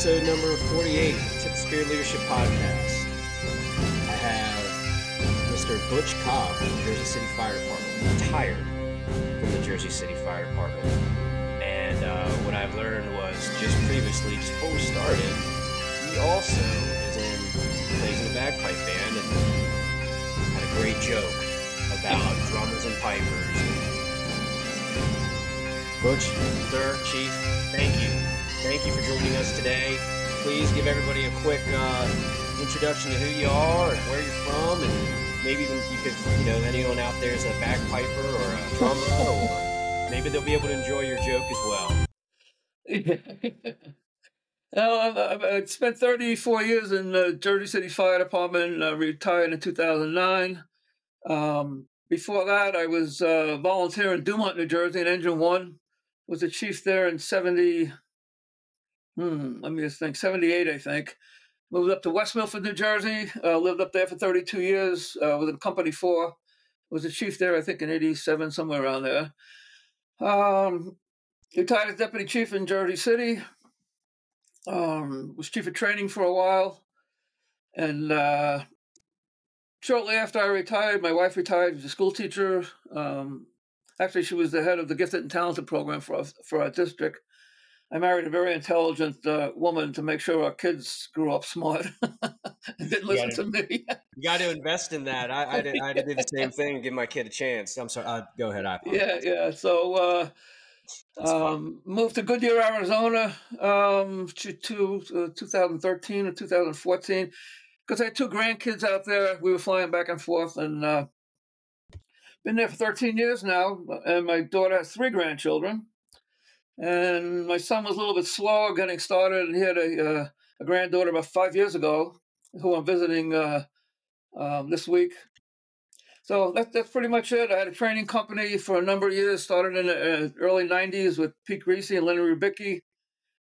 episode number 48, Tip Spirit Leadership Podcast. I have Mr. Butch Cobb from the Jersey City Fire Department, retired from the Jersey City Fire Department. And uh, what I've learned was just previously, just before we started, he also is in, plays in a bagpipe band and had a great joke about drummers and pipers. Butch, sir, chief, thank you. Thank you for joining us today. Please give everybody a quick uh, introduction to who you are and where you're from, and maybe even you could, you know, anyone out there is a bagpiper or a drummer, or maybe they'll be able to enjoy your joke as well. Well, I, spent 34 years in the Jersey City Fire Department. I retired in 2009. Um, before that, I was uh, volunteer in Dumont, New Jersey, in Engine One. Was a chief there in 70. Hmm, let me just think. 78, I think. Moved up to West Milford, New Jersey. Uh, lived up there for 32 years. Uh, was in Company Four. Was a chief there, I think, in 87, somewhere around there. Um, retired as deputy chief in Jersey City. Um, was chief of training for a while, and uh, shortly after I retired, my wife retired as a school teacher. Um, actually, she was the head of the gifted and talented program for our, for our district. I married a very intelligent uh, woman to make sure our kids grew up smart and didn't listen to me. you got to invest in that. I, I, did, I did the same thing and give my kid a chance. I'm sorry. Uh, go ahead. I yeah, yeah. So uh, um, moved to Goodyear, Arizona, um, to, to uh, 2013 or 2014 because I had two grandkids out there. We were flying back and forth, and uh, been there for 13 years now. And my daughter has three grandchildren, and my son was a little bit slow getting started, and he had a, uh, a granddaughter about five years ago, who I'm visiting uh, um, this week. So that, that's pretty much it. I had a training company for a number of years, started in the uh, early 90s with Pete Greasy and Lenny Rubicki.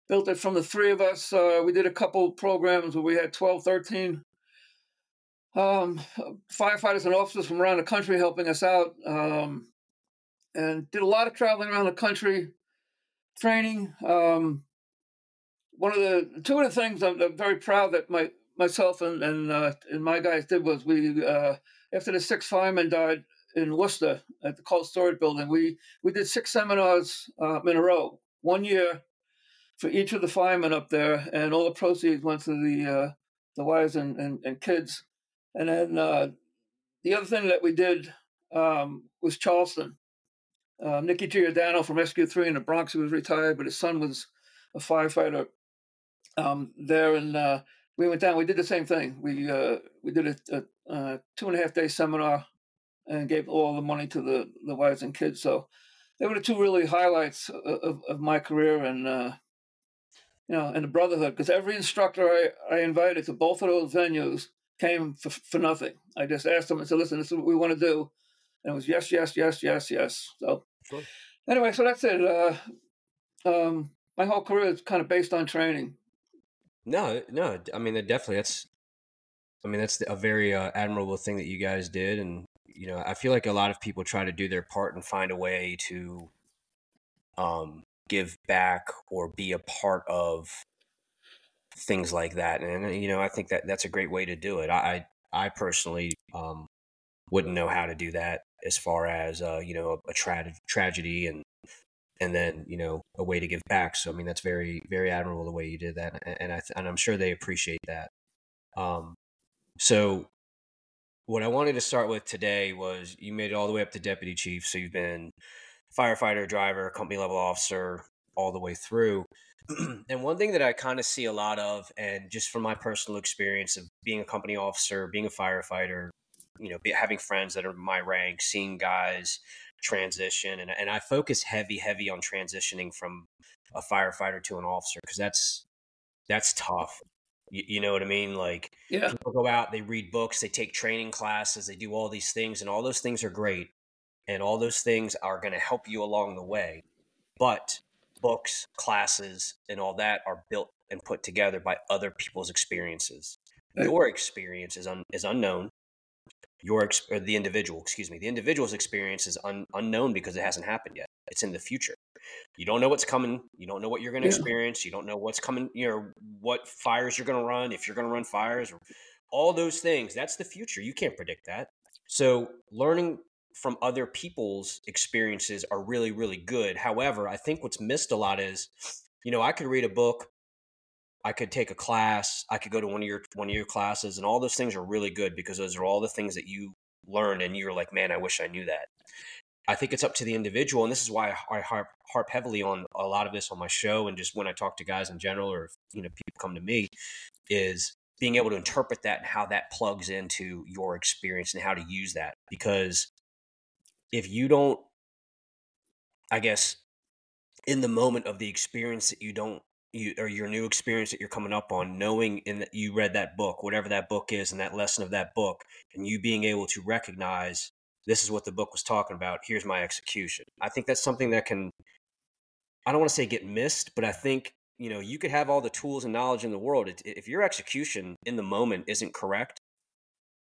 Built it from the three of us. Uh, we did a couple programs where we had 12, 13 um, firefighters and officers from around the country helping us out. Um, and did a lot of traveling around the country, training. Um, one of the two of the things I'm, I'm very proud that my myself and and, uh, and my guys did was we uh, after the six firemen died in Worcester at the cold storage building, we we did six seminars uh, in a row, one year for each of the firemen up there, and all the proceeds went to the uh, the wives and, and, and kids. And then uh, the other thing that we did um, was Charleston. Uh, Nicky Giordano from SQ3 in the Bronx, who was retired, but his son was a firefighter um, there, and uh, we went down. We did the same thing. We uh, we did a, a, a, two and a half day seminar and gave all the money to the the wives and kids. So they were the two really highlights of, of, of my career and uh, you know and the brotherhood. Because every instructor I, I invited to both of those venues came for, for nothing. I just asked them and said, "Listen, this is what we want to do," and it was yes, yes, yes, yes, yes. So sure. anyway, so that's it. Uh, um, my whole career is kind of based on training. No, no. I mean, definitely that's. I mean, that's a very uh, admirable thing that you guys did, and you know, I feel like a lot of people try to do their part and find a way to, um, give back or be a part of things like that. And you know, I think that that's a great way to do it. I I personally um, wouldn't know how to do that as far as uh, you know a, a tra- tragedy and and then you know a way to give back. So I mean, that's very very admirable the way you did that, and I and I'm sure they appreciate that. Um, so what I wanted to start with today was you made it all the way up to deputy chief. So you've been firefighter, driver, company level officer, all the way through. and one thing that I kind of see a lot of, and just from my personal experience of being a company officer, being a firefighter, you know, be, having friends that are my rank, seeing guys transition, and and I focus heavy, heavy on transitioning from a firefighter to an officer because that's that's tough. You, you, know what I mean? Like yeah. people go out, they read books, they take training classes, they do all these things, and all those things are great, and all those things are going to help you along the way. But books, classes, and all that are built and put together by other people's experiences. Your experience is, un, is unknown. Your ex, or the individual, excuse me, the individual's experience is un, unknown because it hasn't happened yet. It's in the future. You don't know what's coming. You don't know what you're going to yeah. experience. You don't know what's coming. You know what fires you're going to run. If you're going to run fires, or all those things. That's the future. You can't predict that. So learning from other people's experiences are really really good. However, I think what's missed a lot is, you know, I could read a book I could take a class, I could go to one of your one of your classes, and all those things are really good because those are all the things that you learn, and you're like, man, I wish I knew that. I think it's up to the individual, and this is why I harp, harp heavily on a lot of this on my show, and just when I talk to guys in general, or you know people come to me, is being able to interpret that and how that plugs into your experience and how to use that. Because if you don't, I guess, in the moment of the experience that you don't you or your new experience that you're coming up on, knowing in that you read that book, whatever that book is, and that lesson of that book, and you being able to recognize this is what the book was talking about. Here's my execution. I think that's something that can, I don't want to say get missed, but I think you know you could have all the tools and knowledge in the world. If your execution in the moment isn't correct,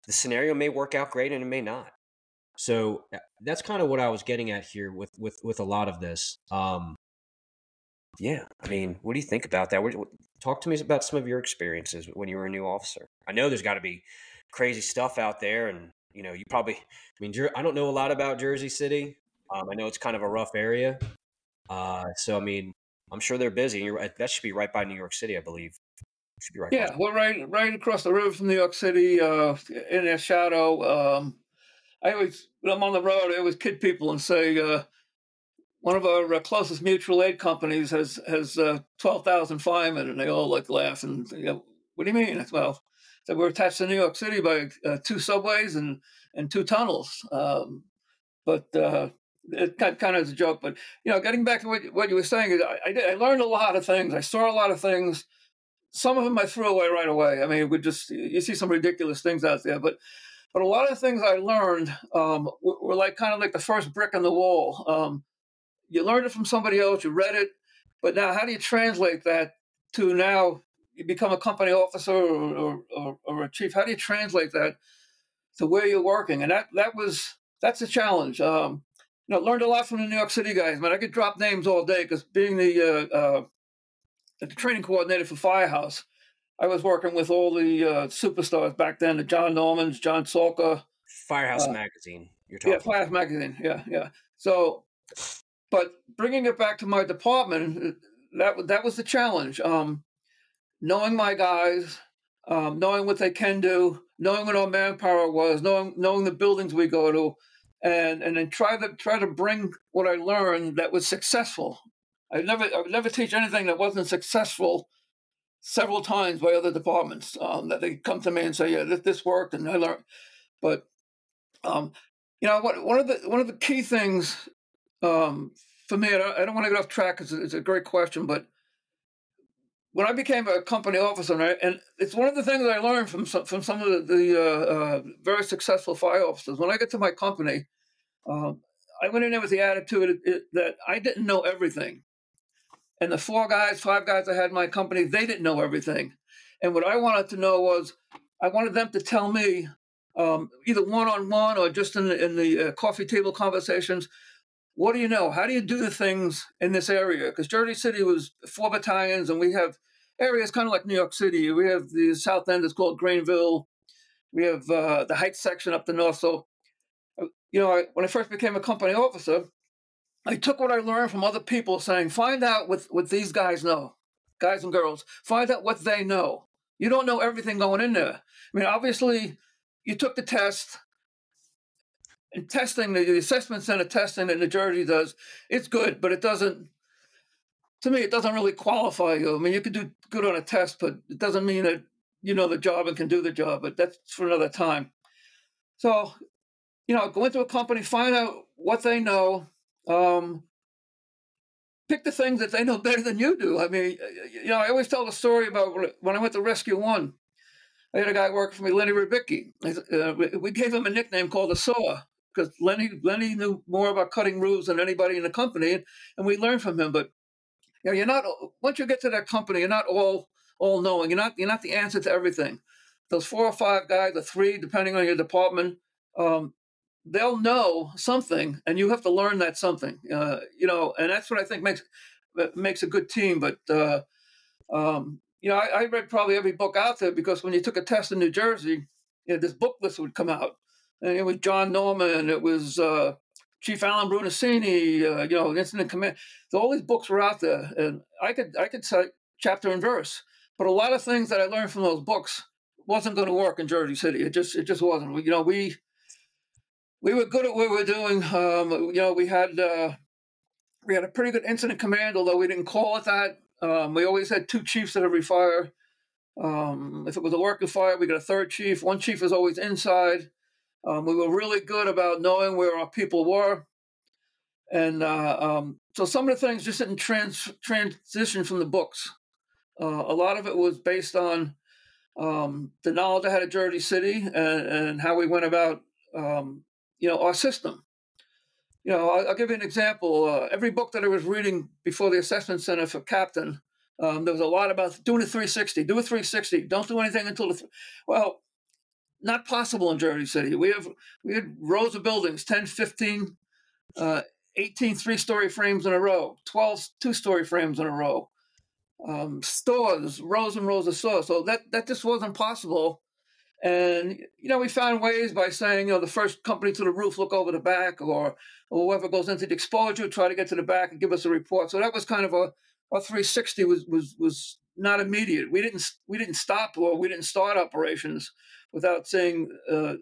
the scenario may work out great and it may not. So uh, that's kind of what I was getting at here with with with a lot of this. Um, yeah, I mean, what do you think about that? Talk to me about some of your experiences when you were a new officer. I know there's got to be crazy stuff out there, and you know, you probably. I mean, I don't know a lot about Jersey City. Um, I know it's kind of a rough area, uh, so I mean, I'm sure they're busy. You're, that should be right by New York City, I believe. Should be right. Yeah, well, right, right across the river from New York City, uh, in their shadow. Um, I always, when I'm on the road, I always kid people and say, uh, one of our uh, closest mutual aid companies has has uh, twelve thousand firemen, and they all like laugh and know, what do you mean? Well, so we're attached to New York City by uh, two subways and and two tunnels. Um, but uh, it kind of is a joke. But you know, getting back to what, what you were saying, I, I, did, I learned a lot of things. I saw a lot of things. Some of them I threw away right away. I mean, we just you see some ridiculous things out there, but but a lot of things I learned um, were, were, like kind of like the first brick in the wall. Um, you learned it from somebody else, you read it, but now how do you translate that to now you become a company officer or, or, or, a chief? How do you translate that to where you're working? And that that was that's a challenge. Um, you know, learned a lot from the New York City guys. Man, I could drop names all day because being the uh, uh, the training coordinator for Firehouse, I was working with all the uh, superstars back then: the John Normans, John Salka, Firehouse uh, Magazine. You're talking. Yeah, Firehouse Magazine. Yeah, yeah. So but bringing it back to my department, that that was the challenge. Um, knowing my guys, um, knowing what they can do, knowing what our manpower was, knowing knowing the buildings we go to, and and then try to try to bring what I learned that was successful. I never I would never teach anything that wasn't successful several times by other departments um, that they come to me and say, yeah, this, this worked, and I learned. But um, you know, what, one of the one of the key things um, for me, I don't, want to get off track because it's a great question, but when I became a company officer, and, it's one of the things I learned from some, from some of the, the uh, uh, very successful fire officers. When I get to my company, um, I went in there with the attitude it, it, that I didn't know everything, and the four guys, five guys I had in my company, they didn't know everything, and what I wanted to know was I wanted them to tell me um, either one on one or just in the, in the uh, coffee table conversations what do you know? How do you do the things in this area? Because Jersey City was four battalions, and we have areas kind of like New York City. We have the south end is called Greenville. We have uh, the Heights section up the north. So, uh, you know, I, when I first became a company officer, I took what I learned from other people, saying, find out what what these guys know, guys and girls. Find out what they know. You don't know everything going in there. I mean, obviously, you took the test testing, the assessment center testing that New Jersey does, it's good, but it doesn't. To me, it doesn't really qualify you. I mean, you can do good on a test, but it doesn't mean that you know the job and can do the job. But that's for another time. So, you know, go into a company, find out what they know, um, pick the things that they know better than you do. I mean, you know, I always tell the story about when I went to Rescue One. I had a guy working for me, Lenny Rubicki. Uh, we gave him a nickname called the Saw because Lenny Lenny knew more about cutting roofs than anybody in the company, and, and we learned from him. But you know, you're not once you get to that company, you're not all all knowing. You're not you're not the answer to everything. Those four or five guys, or three, depending on your department, um, they'll know something, and you have to learn that something. Uh, you know, and that's what I think makes makes a good team. But uh, um, you know, I, I, read probably every book out there because when you took a test in New Jersey, you know, this book list would come out, and it was John Norman, it was uh, Chief Alan Brunacini, uh, you know, Incident Command. All these books were out there, and I could I could cite chapter and verse. But a lot of things that I learned from those books wasn't going to work in Jersey City. It just it just wasn't. You know, we we were good at what we were doing. Um, you know, we had uh, we had a pretty good incident command, although we didn't call it that. Um, we always had two chiefs at every fire. Um, if it was a working fire, we got a third chief. One chief was always inside. Um, we were really good about knowing where our people were. And uh, um, so some of the things just didn't trans- transition from the books. Uh, a lot of it was based on um, the knowledge I had at Jersey City and, and how we went about um, you know, our system. You know, I'll, I'll give you an example. Uh, every book that I was reading before the assessment center for captain, um, there was a lot about doing a 360. Do a 360. Don't do anything until the. Th- well, not possible in Jersey City. We have we had rows of buildings, 10, 15, uh, 18 three-story frames in a row, 12 two-story frames in a row, um, stores, rows and rows of stores. So that that just wasn't possible and you know, we found ways by saying, you know, the first company to the roof look over the back, or, or whoever goes into the exposure try to get to the back and give us a report. So that was kind of a, a 360 was was was not immediate. We didn't we didn't stop or we didn't start operations without saying uh,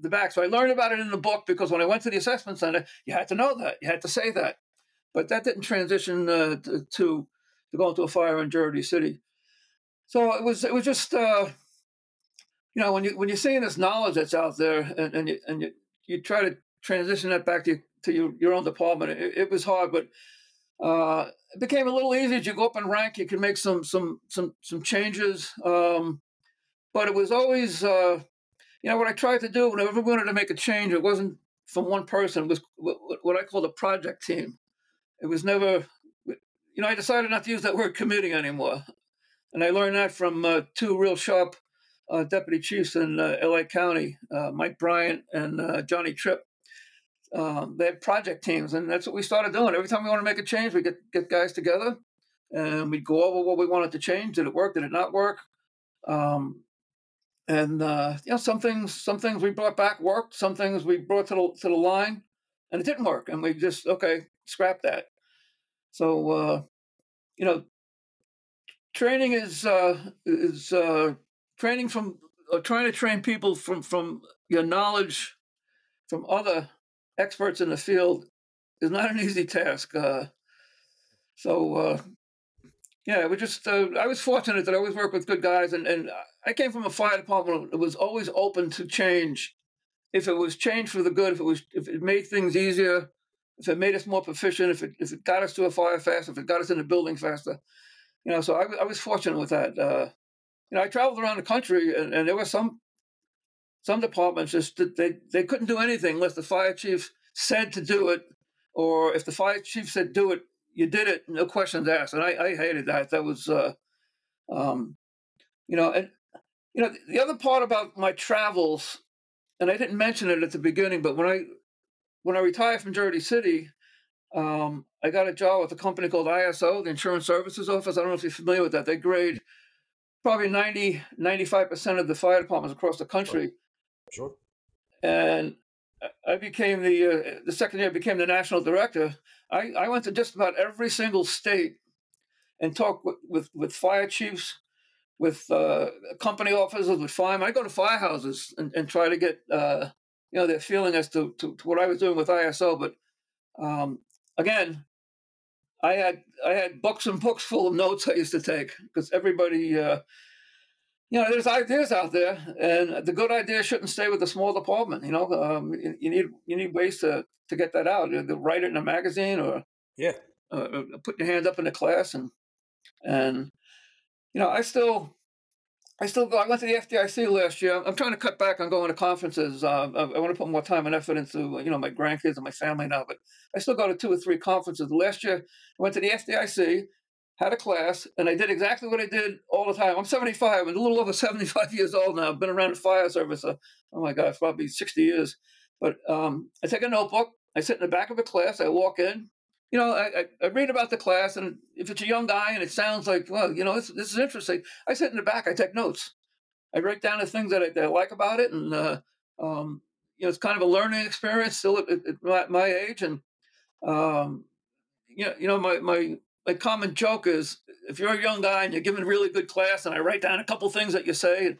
the back. So I learned about it in the book because when I went to the assessment center, you had to know that, you had to say that, but that didn't transition uh, to, to to a fire in Jersey City. So it was it was just. Uh, you know, when you when you're seeing this knowledge that's out there, and, and you and you, you try to transition that back to to your, your own department, it, it was hard, but uh, it became a little easier. As you go up in rank, you can make some some some some changes. Um, but it was always, uh, you know, what I tried to do whenever we wanted to make a change, it wasn't from one person. It was what I called a project team. It was never, you know, I decided not to use that word committee anymore, and I learned that from uh, two real sharp uh, deputy chiefs in uh, LA County, uh, Mike Bryant and uh, Johnny Tripp. Um, they had project teams, and that's what we started doing. Every time we want to make a change, we get get guys together, and we'd go over what we wanted to change. Did it work? Did it not work? Um, and uh, you know, some things some things we brought back worked. Some things we brought to the to the line, and it didn't work. And we just okay, scrap that. So uh, you know, training is uh, is uh, training from uh, trying to train people from from your knowledge from other experts in the field is not an easy task. Uh, so yeah, we just uh, I was fortunate that I always worked with good guys, and and I came from a fire department that was always open to change. If it was change for the good, if it was if it made things easier, if it made us more proficient, if it if it got us to a fire faster, if it got us in the building faster, you know. So I, I was fortunate with that. Uh, you know, I traveled around the country, and, and there were some some departments just they they couldn't do anything unless the fire chief said to do it, or if the fire chief said do it, you did it, no questions asked. And I, I hated that. That was, uh, um, you know, and you know the other part about my travels, and I didn't mention it at the beginning, but when I when I retired from Jersey City, um, I got a job with a company called ISO, the Insurance Services Office. I don't know if you're familiar with that. They grade probably 90, 95% of the fire departments across the country. Sure. And I became the, uh, the second year I became the national director. I, I went to just about every single state and talked with, with, with fire chiefs, with uh, company officers, with firemen. I go to firehouses and, and try to get, uh, you know, their feeling as to, to, to, what I was doing with ISO. But um, again, I had I had books and books full of notes I used to take because everybody, uh, you know, there's ideas out there, and the good idea shouldn't stay with the small department. You know, um, you, need you need ways to to get that out. Either write it in a magazine or yeah, uh, uh put your hand up in the class and and you know, I still I still go. I went to the FDIC last year. I'm trying to cut back on going to conferences. Uh, I, I, want to put more time and effort into you know my grandkids and my family now. But I still go to two or three conferences. Last year, I went to the FDIC, had a class, and I did exactly what I did all the time. I'm 75. I'm a little over 75 years old now. I've been around the fire service. Uh, oh my God, probably 60 years. But um, I take a notebook. I sit in the back of a class. I walk in. You know, I, I, I read about the class, and if it's a young guy and it sounds like, well, you know, this, this is interesting, I sit in the back. I take notes. I write down the things that I, that I like about it, and uh, um, you know, it's kind of a learning experience still at, at my, my, age. And um, you know, you know, my my my common joke is if you're a young guy and you're giving a really good class, and I write down a couple things that you say, and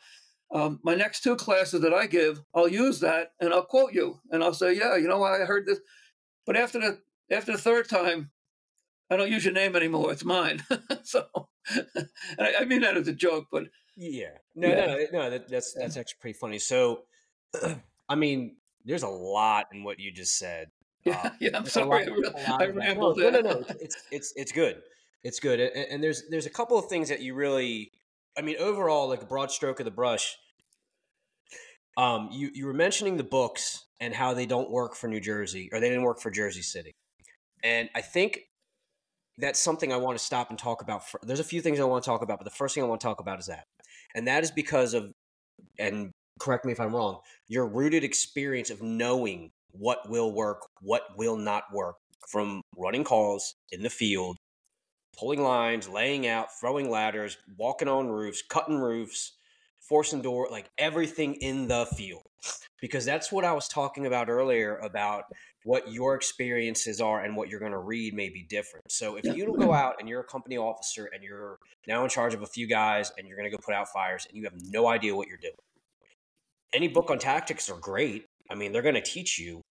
um, my next two classes that I give, I'll use that and I'll quote you and I'll say, yeah, you know, I heard this. But after the after the third time, I don't use your name anymore. It's mine. so, I, I, mean that as a joke, but yeah, no, yeah. no, no, that, that's that's actually pretty funny. So, I mean, there's a lot in what you just said. Yeah, yeah. I'm sorry, I, I rambled. No, no, no, it's it's it's good. It's good, and, and there's there's a couple of things that you really I mean, overall, like a broad stroke of the brush. Um, you you were mentioning the books and how they don't work for New Jersey or they didn't work for Jersey City, and I think that's something I want to stop and talk about. For, there's a few things I want to talk about, but the first thing I want to talk about is that, and that is because of, and correct me if I'm wrong, your rooted experience of knowing what will work, what will not work from running calls in the field pulling lines, laying out, throwing ladders, walking on roofs, cutting roofs, forcing door, like everything in the field. Because that's what I was talking about earlier about what your experiences are and what you're going to read may be different. So if you go out and you're a company officer and you're now in charge of a few guys and you're going to go put out fires and you have no idea what you're doing. Any book on tactics are great. I mean, they're going to teach you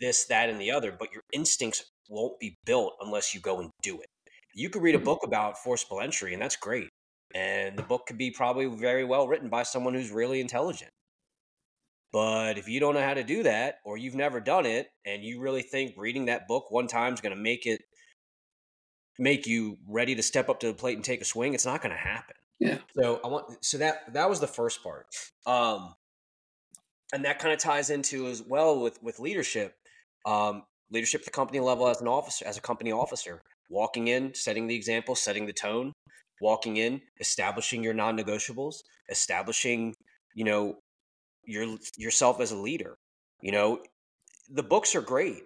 this, that, and the other, but your instincts won't be built unless you go and do it. You could read a mm-hmm. book about forcible entry, and that's great. And the book could be probably very well written by someone who's really intelligent. But if you don't know how to do that, or you've never done it, and you really think reading that book one time is going to make it make you ready to step up to the plate and take a swing, it's not going to happen. Yeah. So I want so that that was the first part. Um, and that kind of ties into as well with with leadership. Um, leadership at the company level as an officer, as a company officer, walking in, setting the example, setting the tone, walking in, establishing your non-negotiables, establishing, you know, your yourself as a leader. You know, the books are great.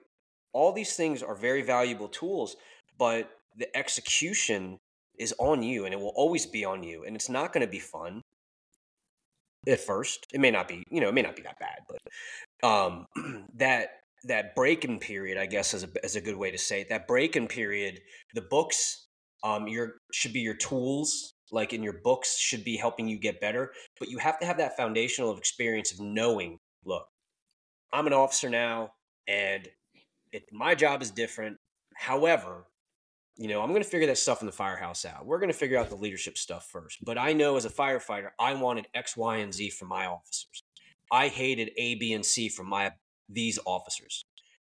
All these things are very valuable tools, but the execution is on you and it will always be on you and it's not going to be fun at first it may not be you know it may not be that bad but um that that break-in period, I guess, is a, is a good way to say it. That break-in period, the books, um, your should be your tools. Like in your books, should be helping you get better. But you have to have that foundational experience of knowing. Look, I'm an officer now, and it, my job is different. However, you know, I'm going to figure that stuff in the firehouse out. We're going to figure out the leadership stuff first. But I know as a firefighter, I wanted X, Y, and Z from my officers. I hated A, B, and C from my these officers.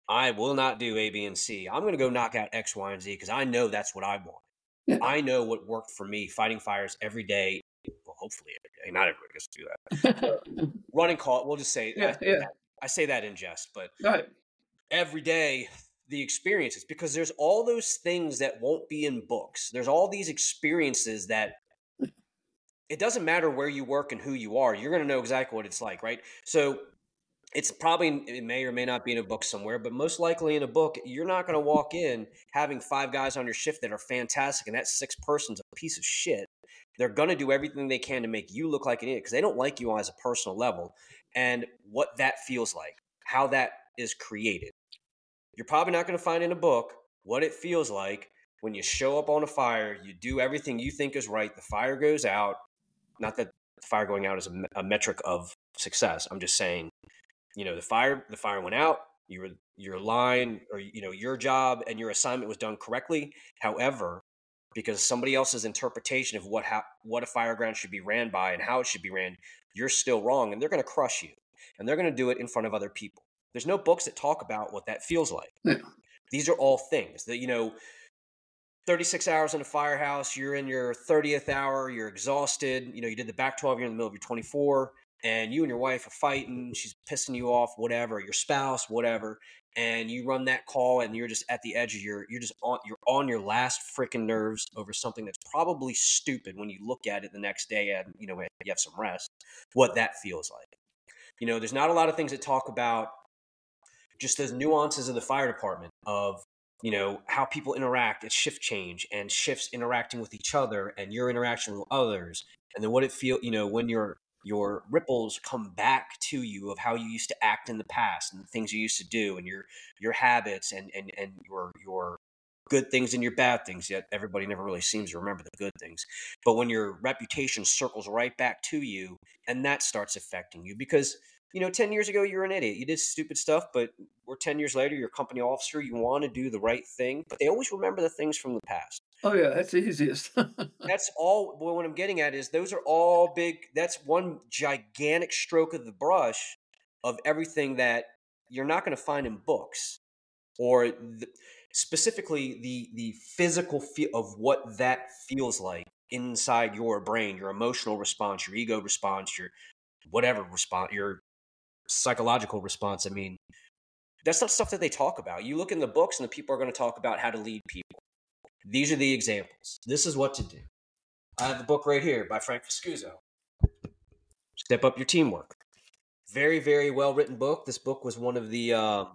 I will not do A, B, and C. I'm going to go knock out X, Y, and Z because I know that's what I want. Yeah. I know what worked for me fighting fires every day. Well, hopefully every day. Not everybody gets to do that. Running call, we'll just say, yeah, I, yeah. I say that in jest, but right. every day the experiences because there's all those things that won't be in books. There's all these experiences that it doesn't matter where you work and who you are. You're going to know exactly what it's like, right? So it's probably it may or may not be in a book somewhere, but most likely in a book, you're not going to walk in having five guys on your shift that are fantastic, and that sixth person's a piece of shit. They're going to do everything they can to make you look like an idiot because they don't like you on as a personal level, and what that feels like, how that is created. You're probably not going to find in a book what it feels like when you show up on a fire, you do everything you think is right, the fire goes out. Not that the fire going out is a, a metric of success. I'm just saying you know the fire the fire went out your your line or you know your job and your assignment was done correctly however because somebody else's interpretation of what what a fire ground should be ran by and how it should be ran you're still wrong and they're going to crush you and they're going to do it in front of other people there's no books that talk about what that feels like yeah. these are all things that you know 36 hours in a firehouse you're in your 30th hour you're exhausted you know you did the back 12 you're in the middle of your 24 and you and your wife are fighting, she's pissing you off, whatever, your spouse, whatever, and you run that call and you're just at the edge of your you're just on you're on your last freaking nerves over something that's probably stupid when you look at it the next day and you know you have some rest, what that feels like. You know, there's not a lot of things that talk about just those nuances of the fire department of you know how people interact at shift change and shifts interacting with each other and your interaction with others. And then what it feel you know when your your ripples come back to you of how you used to act in the past and the things you used to do and your your habits and and and your your good things and your bad things yet everybody never really seems to remember the good things. But when your reputation circles right back to you and that starts affecting you because you know 10 years ago you're an idiot. You did stupid stuff but we're 10 years later you're a company officer you want to do the right thing but they always remember the things from the past. Oh yeah that's the easiest. That's all what i'm getting at is those are all big that's one gigantic stroke of the brush of everything that you're not going to find in books or the, specifically the the physical feel of what that feels like inside your brain your emotional response your ego response your whatever response your psychological response. I mean, that's not stuff that they talk about. You look in the books, and the people are going to talk about how to lead people. These are the examples. This is what to do. I have a book right here by Frank Viscuso. Step up your teamwork. Very, very well written book. This book was one of the um,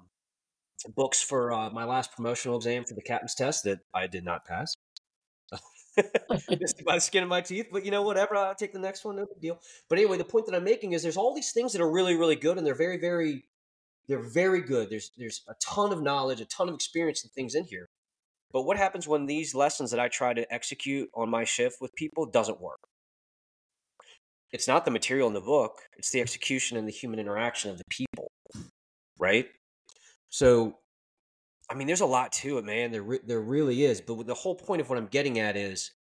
books for uh, my last promotional exam for the captain's test that I did not pass. Just by the skin of my teeth. But you know, whatever. I'll take the next one. No big deal. But anyway, the point that I'm making is there's all these things that are really, really good, and they're very, very, they're very good. There's there's a ton of knowledge, a ton of experience, and things in here. But what happens when these lessons that I try to execute on my shift with people doesn't work? It's not the material in the book; it's the execution and the human interaction of the people, right? So I mean, there's a lot to it, man. There, re- there really is. But the whole point of what I'm getting at is,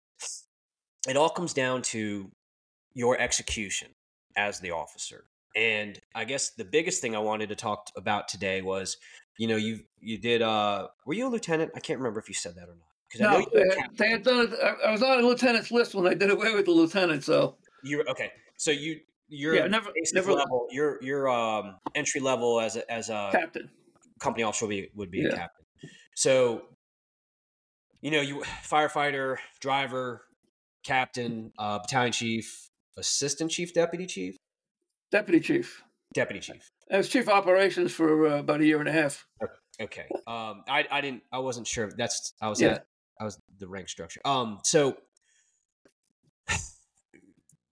it all comes down to your execution as the officer. And I guess the biggest thing I wanted to talk about today was, you know, you you did. uh Were you a lieutenant? I can't remember if you said that or not. No, they had, they had, done it. I was on a lieutenant's list when they did away with the lieutenant. So you're okay? So you you're yeah, never, never level. You're you're um entry level as a as a captain company officer would be would be yeah. a captain. So, you know, you firefighter, driver, captain, uh, battalion chief, assistant chief, deputy chief, deputy chief, deputy chief. I was chief operations for uh, about a year and a half. Okay. Um, I I didn't. I wasn't sure. That's I was yeah. at. I was the rank structure. Um, so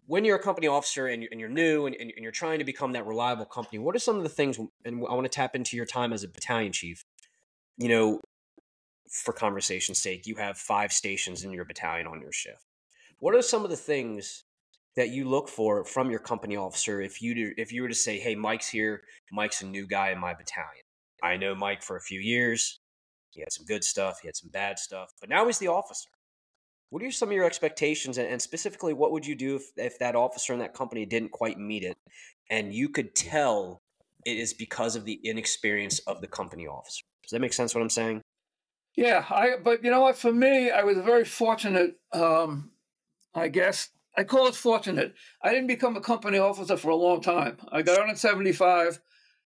when you're a company officer and you're, and you're new and, and, you're trying to become that reliable company, what are some of the things? And I want to tap into your time as a battalion chief. You know, for conversation's sake, you have five stations in your battalion on your shift. What are some of the things that you look for from your company officer if you do, if you were to say, "Hey, Mike's here. Mike's a new guy in my battalion. I know Mike for a few years. He had some good stuff. He had some bad stuff, but now he's the officer." What are some of your expectations, and specifically, what would you do if, if that officer in that company didn't quite meet it, and you could tell it is because of the inexperience of the company officer? Does that make sense? What I'm saying? Yeah, I. But you know what? For me, I was very fortunate. Um, I guess I call it fortunate. I didn't become a company officer for a long time. I got on at seventy five.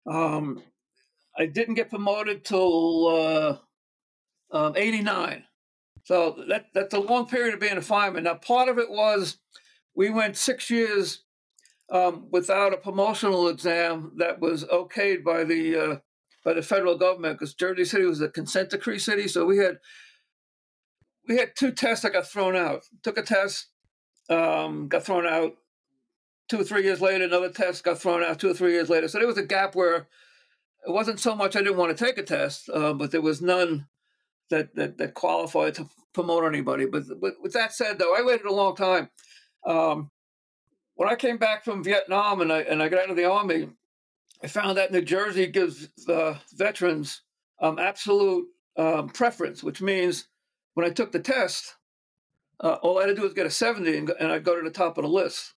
Um, I didn't get promoted till uh, um, eighty nine. So that that's a long period of being a fireman. Now, part of it was we went six years um, without a promotional exam that was okayed by the uh, by the federal government because Jersey City was a consent decree city. So we had we had two tests that got thrown out. Took a test, um, got thrown out. Two or three years later, another test got thrown out. Two or three years later, so there was a gap where it wasn't so much I didn't want to take a test, uh, but there was none that, that that qualified to promote anybody. But, but with that said, though, I waited a long time. Um, when I came back from Vietnam and I and I got out of the army, I found that New Jersey gives the veterans um, absolute um, preference, which means when I took the test, uh, all I had to do was get a 70 and, and I'd go to the top of the list.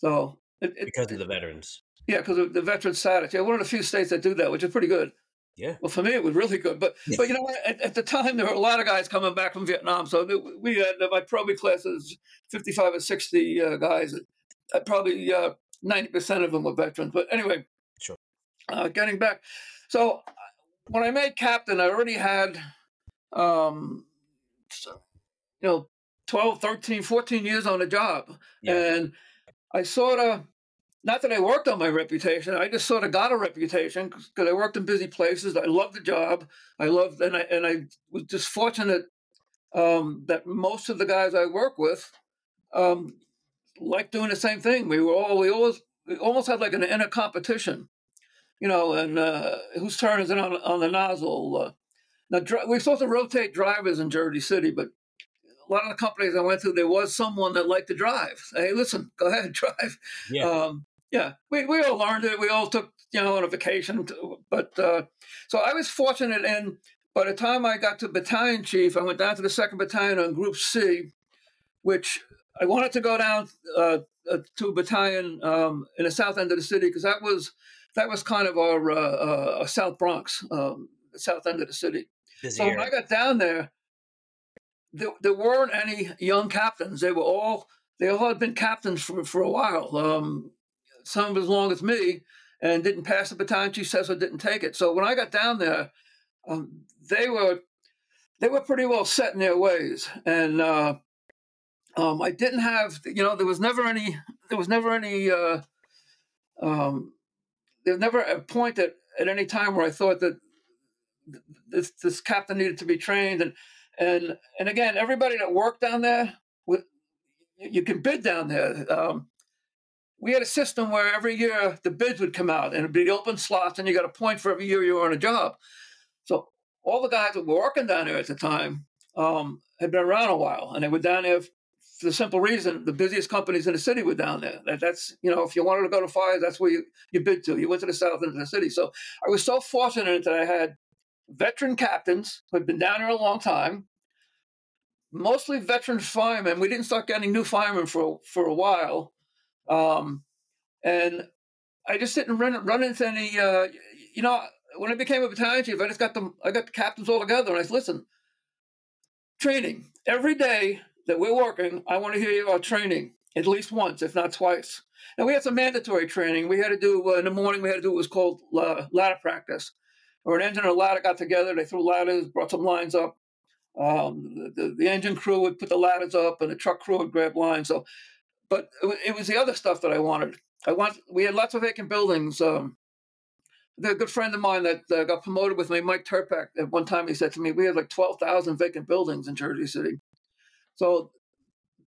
So it, it, because of the veterans. Yeah, because of the veteran status. Yeah, one of the few states that do that, which is pretty good. Yeah. Well, for me, it was really good. But but you know, at, at, the time, there were a lot of guys coming back from Vietnam. So we had my probie class is fifty five or sixty uh, guys. Uh, probably uh, ninety percent of them were veterans. But anyway. Uh, getting back, so when I made captain, I already had, um, you know, 12, 13, 14 years on the job, yeah. and I sort of not that I worked on my reputation, I just sort of got a reputation because I worked in busy places. I loved the job. I loved, and I and I was just fortunate um, that most of the guys I work with um, like doing the same thing. We were all we always we almost had like an inner competition, you know, and uh, whose turn is it on on the nozzle? Uh, now we are supposed to rotate drivers in Jersey City, but a lot of the companies I went to, there was someone that liked to drive. Hey, listen, go ahead, drive. Yeah. Um, yeah, we, we all learned it. We all took, you know, on a vacation. To, but uh, so I was fortunate. And by the time I got to battalion chief, I went down to the second battalion on Group C, which I wanted to go down uh, uh, to a battalion um, in the south end of the city because that was that was kind of our uh, uh South Bronx, um, south end of the city. so when I got down there, there, there weren't any young captains. They were all they all had been captains for, for a while. Um, some as long as me, and didn't pass the baton. Chief says I didn't take it. So when I got down there, um, they were they were pretty well set in their ways, and uh, um, I didn't have, you know, there was never any, there was never any, uh, um, there was never a point at, at any time where I thought that this this captain needed to be trained, and and and again, everybody that worked down there, you can bid down there. Um, we had a system where every year the bids would come out and it'd be open slots, and you got a point for every year you were on a job. So all the guys that were working down there at the time um, had been around a while, and they were down there for the simple reason the busiest companies in the city were down there. That, that's you know, if you wanted to go to fires, that's where you, you bid to. You went to the south end of the city. So I was so fortunate that I had veteran captains who had been down here a long time, mostly veteran firemen. We didn't start getting new firemen for for a while, um, and I just didn't run run into any. Uh, you know, when I became a battalion chief, I just got them. I got the captains all together, and I said, "Listen, training every day that we're working, I want to hear you about training at least once, if not twice. And we had some mandatory training. We had to do uh, in the morning. We had to do what was called uh, ladder practice, or an engine and a ladder got together. They threw ladders, brought some lines up. Um, the, the, engine crew would put the ladders up, and the truck crew would grab lines. So, but it, it was the other stuff that I wanted. I want. We had lots of vacant buildings. Um, the good friend of mine that uh, got promoted with me, Mike Turpak, at one time he said to me, "We have like twelve thousand vacant buildings in Jersey City." So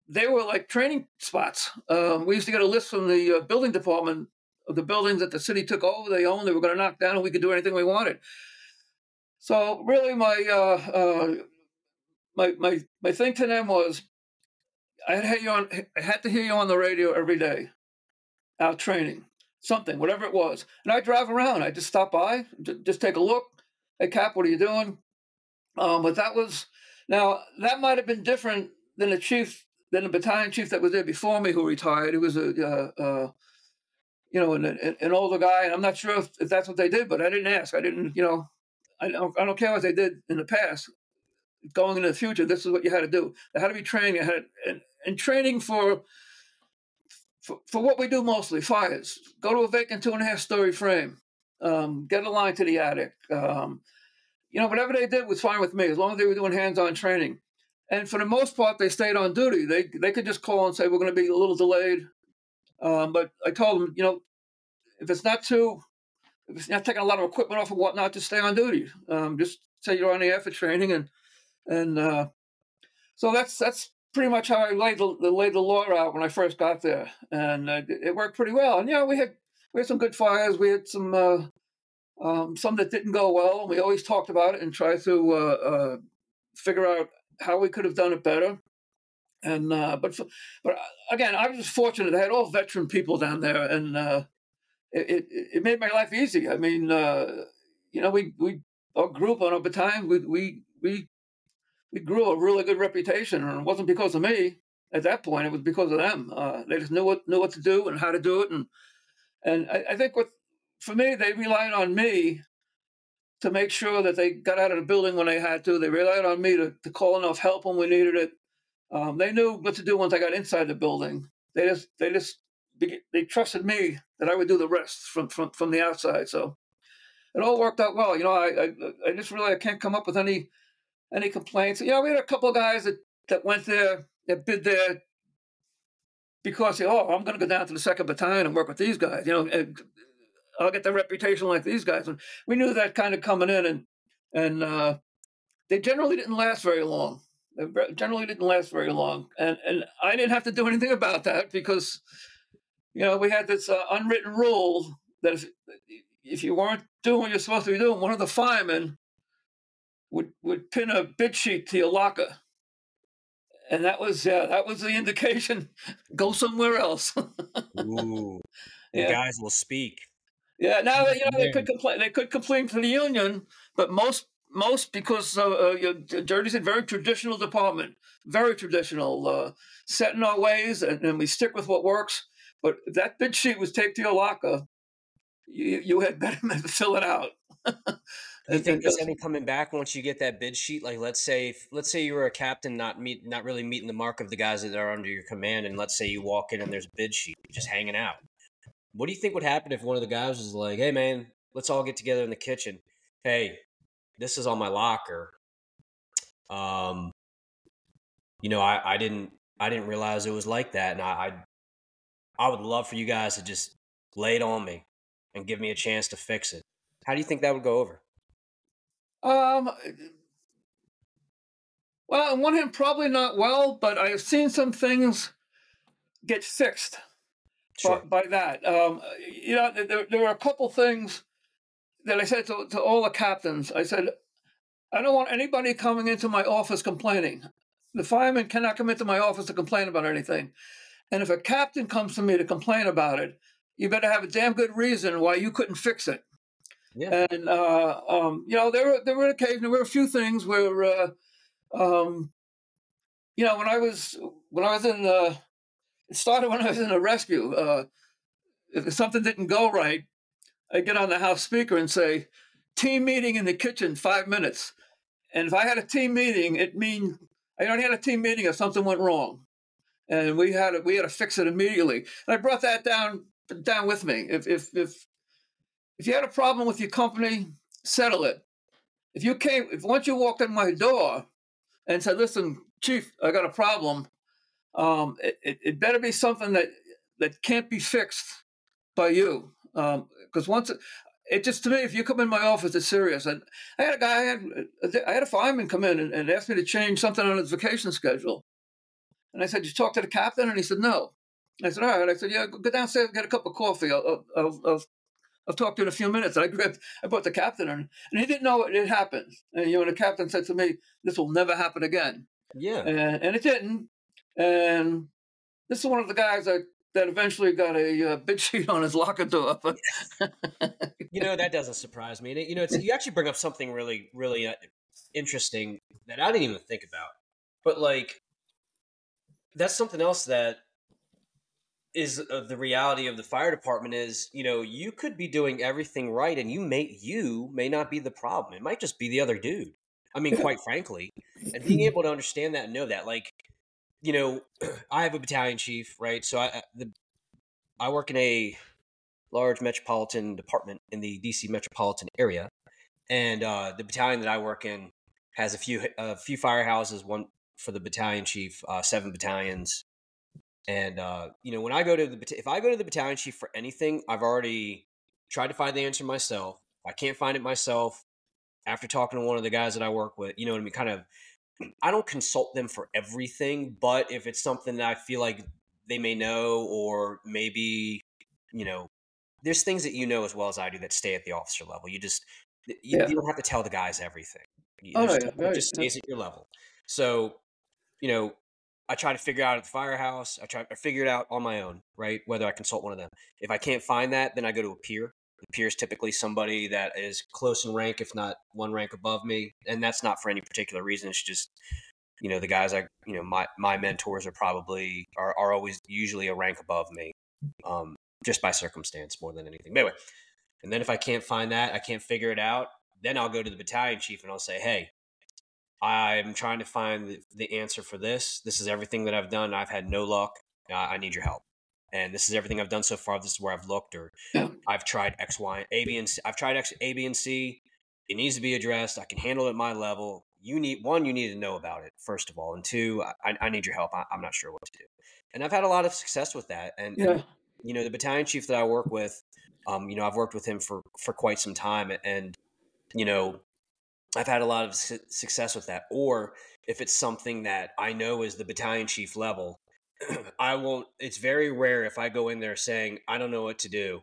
they were like training spots. Um, we used to get a list from the uh, building department of the buildings that the city took over, they owned, they were going to knock down, and we could do anything we wanted. So really, my uh, uh, my my my thing to them was, I had to hear you on, I had to hear you on the radio every day, out training something, whatever it was. And I drive around. I just stop by, just take a look. Hey, Cap, what are you doing? Um, but that was now that might have been different than a chief, than the battalion chief that was there before me who retired. He was a, uh, uh, you know, an, an, older guy, and I'm not sure if, if, that's what they did, but I didn't ask. I didn't, you know, I don't, I don't care what they did in the past. Going into the future, this is what you had to do. There had to be training. You had and, and training for, for for what we do mostly fires. Go to a vacant two and a half story frame. Um, get a line to the attic. Um, you know, whatever they did was fine with me as long as they were doing hands-on training. And for the most part, they stayed on duty. They they could just call and say we're going to be a little delayed. Um, but I told them, you know, if it's not too, if it's not taking a lot of equipment off and whatnot, just stay on duty. Um, just say you're on the air for training, and and uh, so that's that's pretty much how I laid the, laid the law out when I first got there, and uh, it worked pretty well. And yeah, we had we had some good fires. We had some uh, um, some that didn't go well. And we always talked about it and tried to uh, uh, figure out how we could have done it better. And uh, but but uh, again, I was fortunate. I had all veteran people down there, and uh, it, it, it made my life easy. I mean, uh, you know, we we our group on a time we we we we grew a really good reputation, and it wasn't because of me at that point. It was because of them. They just knew what knew what to do and how to do it, and and I, I think what for me they relied on me to make sure that they got out of the building when they had to. They relied on me to, to call enough help when we needed it. Um, they knew what to do once I got inside the building. They just they just they trusted me that I would do the rest from from from the outside. So it all worked out well. You know, I I, I just really I can't come up with any any complaints. Know, we had a couple of guys that that went there that bid there because they, oh, I'm going to go down to the second battalion and work with these guys. You know, I'll get the reputation like these guys. And we knew that kind of coming in, and and uh, they generally didn't last very long. They generally didn't last very long, and and I didn't have to do anything about that because, you know, we had this uh, unwritten rule that if if you weren't doing what you're supposed to be doing, one of the firemen would would pin a bid sheet to your locker, and that was uh, that was the indication. Go somewhere else. Ooh, yeah. guys will speak. Yeah, now you know they could complain. They could complain to the union, but most most because uh, uh, Jersey's a very traditional department, very traditional, uh, set in our ways, and, and we stick with what works. But if that bid sheet was taped to your locker, you, you had better fill it out. Do you think there's any coming back once you get that bid sheet? Like, let's say, if, let's say you were a captain, not meet, not really meeting the mark of the guys that are under your command, and let's say you walk in and there's a bid sheet just hanging out. What do you think would happen if one of the guys was like, "Hey, man, let's all get together in the kitchen. Hey, this is on my locker. Um, you know, I, I didn't, I didn't realize it was like that, and I, I, I would love for you guys to just lay it on me and give me a chance to fix it. How do you think that would go over? Um, well, on one hand, probably not well, but I have seen some things get fixed sure. by, by, that. Um, you know, there, there were a couple things that I said to, to all the captains. I said, I don't want anybody coming into my office complaining. The fireman cannot come into my office to complain about anything. And if a captain comes to me to complain about it, you better have a damn good reason why you couldn't fix it. Yeah. And uh, um, you know, there were there were occasions, there were a few things where, uh, um, you know, when I was when I was in the, it started when I was in a rescue. Uh, if something didn't go right, I'd get on the house speaker and say, "Team meeting in the kitchen, five minutes." And if I had a team meeting, it means I only had a team meeting if something went wrong, and we had to, we had to fix it immediately. And I brought that down down with me. If if if if you had a problem with your company, settle it. If you came, if once you walked in my door and said, "Listen, Chief, I got a problem," um, it, it, it, better be something that that can't be fixed by you. Because um, once it, it, just to me, if you come in my office, it's serious. And I had a guy, I had, I had a fireman come in and, and ask me to change something on his vacation schedule. And I said, "You talk to the captain?" And he said, "No." I said, "All right." I said, "Yeah, go downstairs, get a cup of coffee. I'll, I'll, I'll, I'll talk to you in a few minutes. And I grabbed, I brought the captain in, and he didn't know it, it happened. And you know, the captain said to me, "This will never happen again." Yeah, and, and it didn't. And this is one of the guys that that eventually got a uh, bid sheet on his locker door. you know, that doesn't surprise me. And you know, you actually bring up something really, really uh, interesting that I didn't even think about. But like, that's something else that is uh, the reality of the fire department is you know you could be doing everything right and you may you may not be the problem it might just be the other dude i mean quite frankly and being able to understand that and know that like you know i have a battalion chief right so i the i work in a large metropolitan department in the dc metropolitan area and uh, the battalion that i work in has a few a few firehouses one for the battalion chief uh, seven battalions and uh, you know, when I go to the if I go to the battalion chief for anything, I've already tried to find the answer myself. I can't find it myself. After talking to one of the guys that I work with, you know what I mean. Kind of, I don't consult them for everything, but if it's something that I feel like they may know, or maybe you know, there's things that you know as well as I do that stay at the officer level. You just you, yeah. you don't have to tell the guys everything. Oh, yeah, just stays at your level. So, you know, I try to figure out at the firehouse. I try to figure it out on my own, right? Whether I consult one of them. If I can't find that, then I go to a peer. Is typically somebody that is close in rank, if not one rank above me, and that's not for any particular reason. It's just you know the guys I you know my my mentors are probably are, are always usually a rank above me, um, just by circumstance more than anything. But anyway, and then if I can't find that, I can't figure it out, then I'll go to the battalion chief and I'll say, hey, I'm trying to find the, the, answer for this. This is everything that I've done. I've had no luck. Uh, I need your help. And this is everything I've done so far. This is where I've looked, or. I've tried X, Y, A, B, and C. I've tried X, A, B, and C. It needs to be addressed. I can handle it at my level. you need one, you need to know about it first of all, and two, I, I need your help. I, am not sure what to do, and I've had a lot of success with that. And, yeah. and you know, the battalion chief that I work with, um, you know, I've worked with him for for quite some time, and you know, I've had a lot of su- success with that. Or if it's something that I know is the battalion chief level, I won't. It's very rare if I go in there saying I don't know what to do,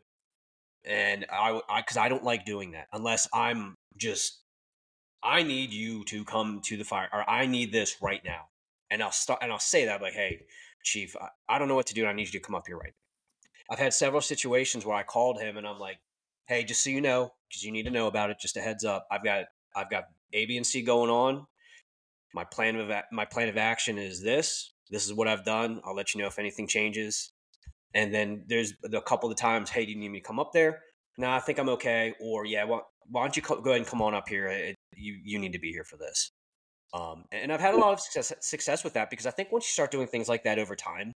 and I because I, I don't like doing that unless I'm just I need you to come to the fire, or I need this right now. And I'll start, and I'll say that like, hey, chief, I, I don't know what to do, and I need you to come up here right now. I've had several situations where I called him, and I'm like, hey, just so you know, because you need to know about it. Just a heads up, I've got I've got A, B, and C going on. My plan of my plan of action is this. This is what I've done. I'll let you know if anything changes. And then there's a couple of times, hey, do you need me to come up there? No, I think I'm okay. Or yeah, well, why don't you go ahead and come on up here? It, you you need to be here for this. Um, and I've had a lot of success success with that because I think once you start doing things like that over time,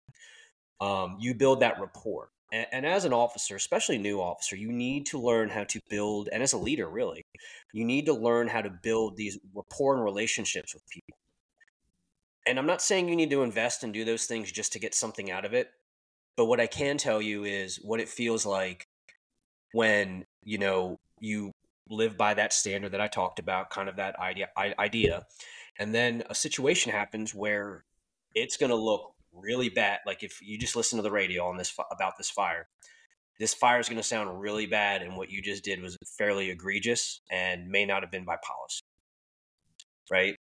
um, you build that rapport. And, and, as an officer, especially new officer, you need to learn how to build, and as a leader, really, you need to learn how to build these rapport and relationships with people. And I'm not saying you need to invest and do those things just to get something out of it. But what I can tell you is what it feels like when, you know, you live by that standard that I talked about, kind of that idea idea. And then a situation happens where it's going to look really bad. Like if you just listen to the radio on this about this fire, this fire is going to sound really bad, and what you just did was fairly egregious and may not have been by policy, right?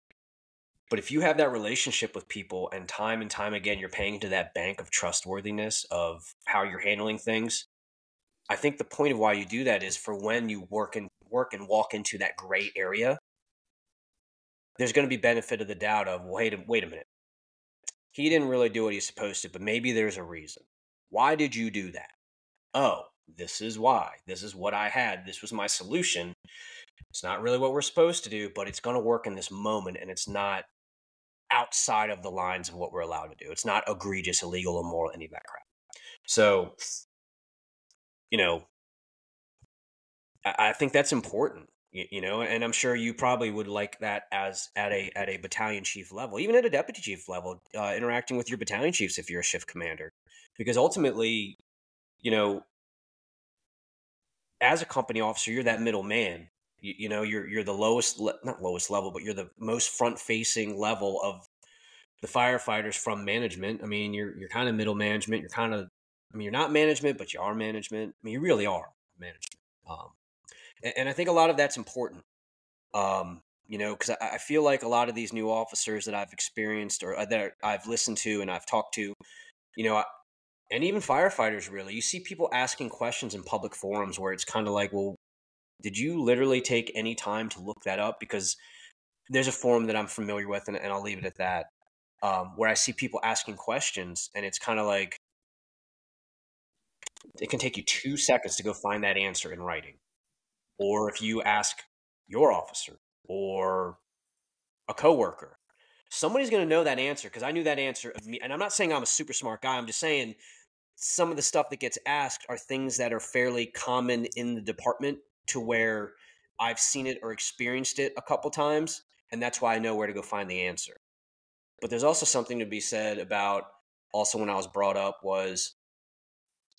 But if you have that relationship with people, and time and time again you're paying into that bank of trustworthiness of how you're handling things, I think the point of why you do that is for when you work and work and walk into that gray area, there's going to be benefit of the doubt of wait wait a minute. He didn't really do what he's supposed to, but maybe there's a reason. Why did you do that? Oh, this is why. This is what I had. This was my solution. It's not really what we're supposed to do, but it's going to work in this moment and it's not outside of the lines of what we're allowed to do. It's not egregious, illegal, immoral, any of that crap. So, you know, I, think that's important you, know and i'm sure you probably would like that as at a at a battalion chief level even at a deputy chief level uh, interacting with your battalion chiefs if you're a shift commander because ultimately you know as a company officer you're that middle man you, you know you're you're the lowest le- not lowest level but you're the most front facing level of the firefighters from management i mean you're you're kind of middle management you're kind of i mean you're not management but you are management i mean you really are management um, and, and I think a lot of that's important. Um, you know, because I, I, feel like a lot of these new officers that I've experienced or uh, that I've listened to and I've talked to, you know, and even firefighters really, you see people asking questions in public forums where it's kind of like, well, did you literally take any time to look that up? Because there's a forum that I'm familiar with, and, and I'll leave it at that, um, where I see people asking questions, and it's kind of like it can take you two seconds to go find that answer in writing or if you ask your officer or a coworker, somebody's going to know that answer because I knew that answer. And I'm not saying I'm a super smart guy. I'm just saying some of the stuff that gets asked are things that are fairly common in the department to where I've seen it or experienced it a couple times. And that's why I know where to go find the answer. But there's also something to be said about also when I was brought up was,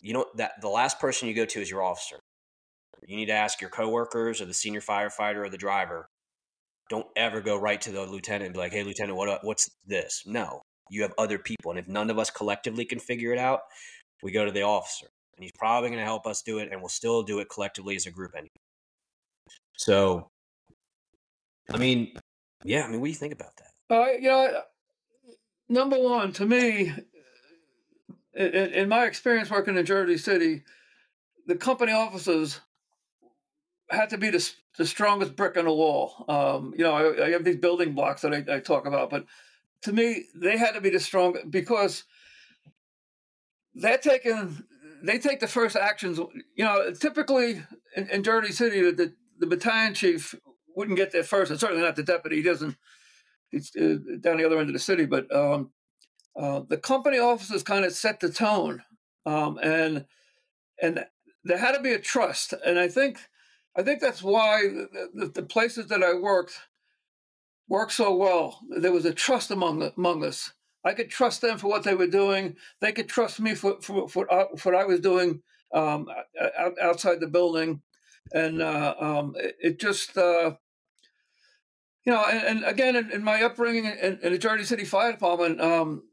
you know, that the last person you go to is your officer. You need to ask your coworkers or the senior firefighter or the driver. Don't ever go right to the lieutenant and be like, "Hey, lieutenant, what uh, what's this?" No, you have other people, and if none of us collectively can figure it out, we go to the officer, and he's probably going to help us do it, and we'll still do it collectively as a group anyway. So, I mean, yeah, I mean, what do you think about that? Uh, you know, number one, to me, in, in my experience working in Jersey City, the company offices had to be the, the strongest brick in the wall. Um, you know, I, I, have these building blocks that I, I, talk about, but to me, they had to be the strong because they're taking they take the first actions. You know, typically in, in Jersey City, the, the, the battalion chief wouldn't get there first, and certainly not the deputy. He doesn't. He's uh, down the other end of the city, but um, uh, the company officers kind of set the tone, um, and and there had to be a trust, and I think I think that's why the, the, the places that I worked, worked so well. There was a trust among among us. I could trust them for what they were doing. They could trust me for for, for, uh, for what I was doing um, outside the building, and uh, um, it, it, just uh, you know. And, and again, in, in, my upbringing in, in, the Jersey City Fire Department, um,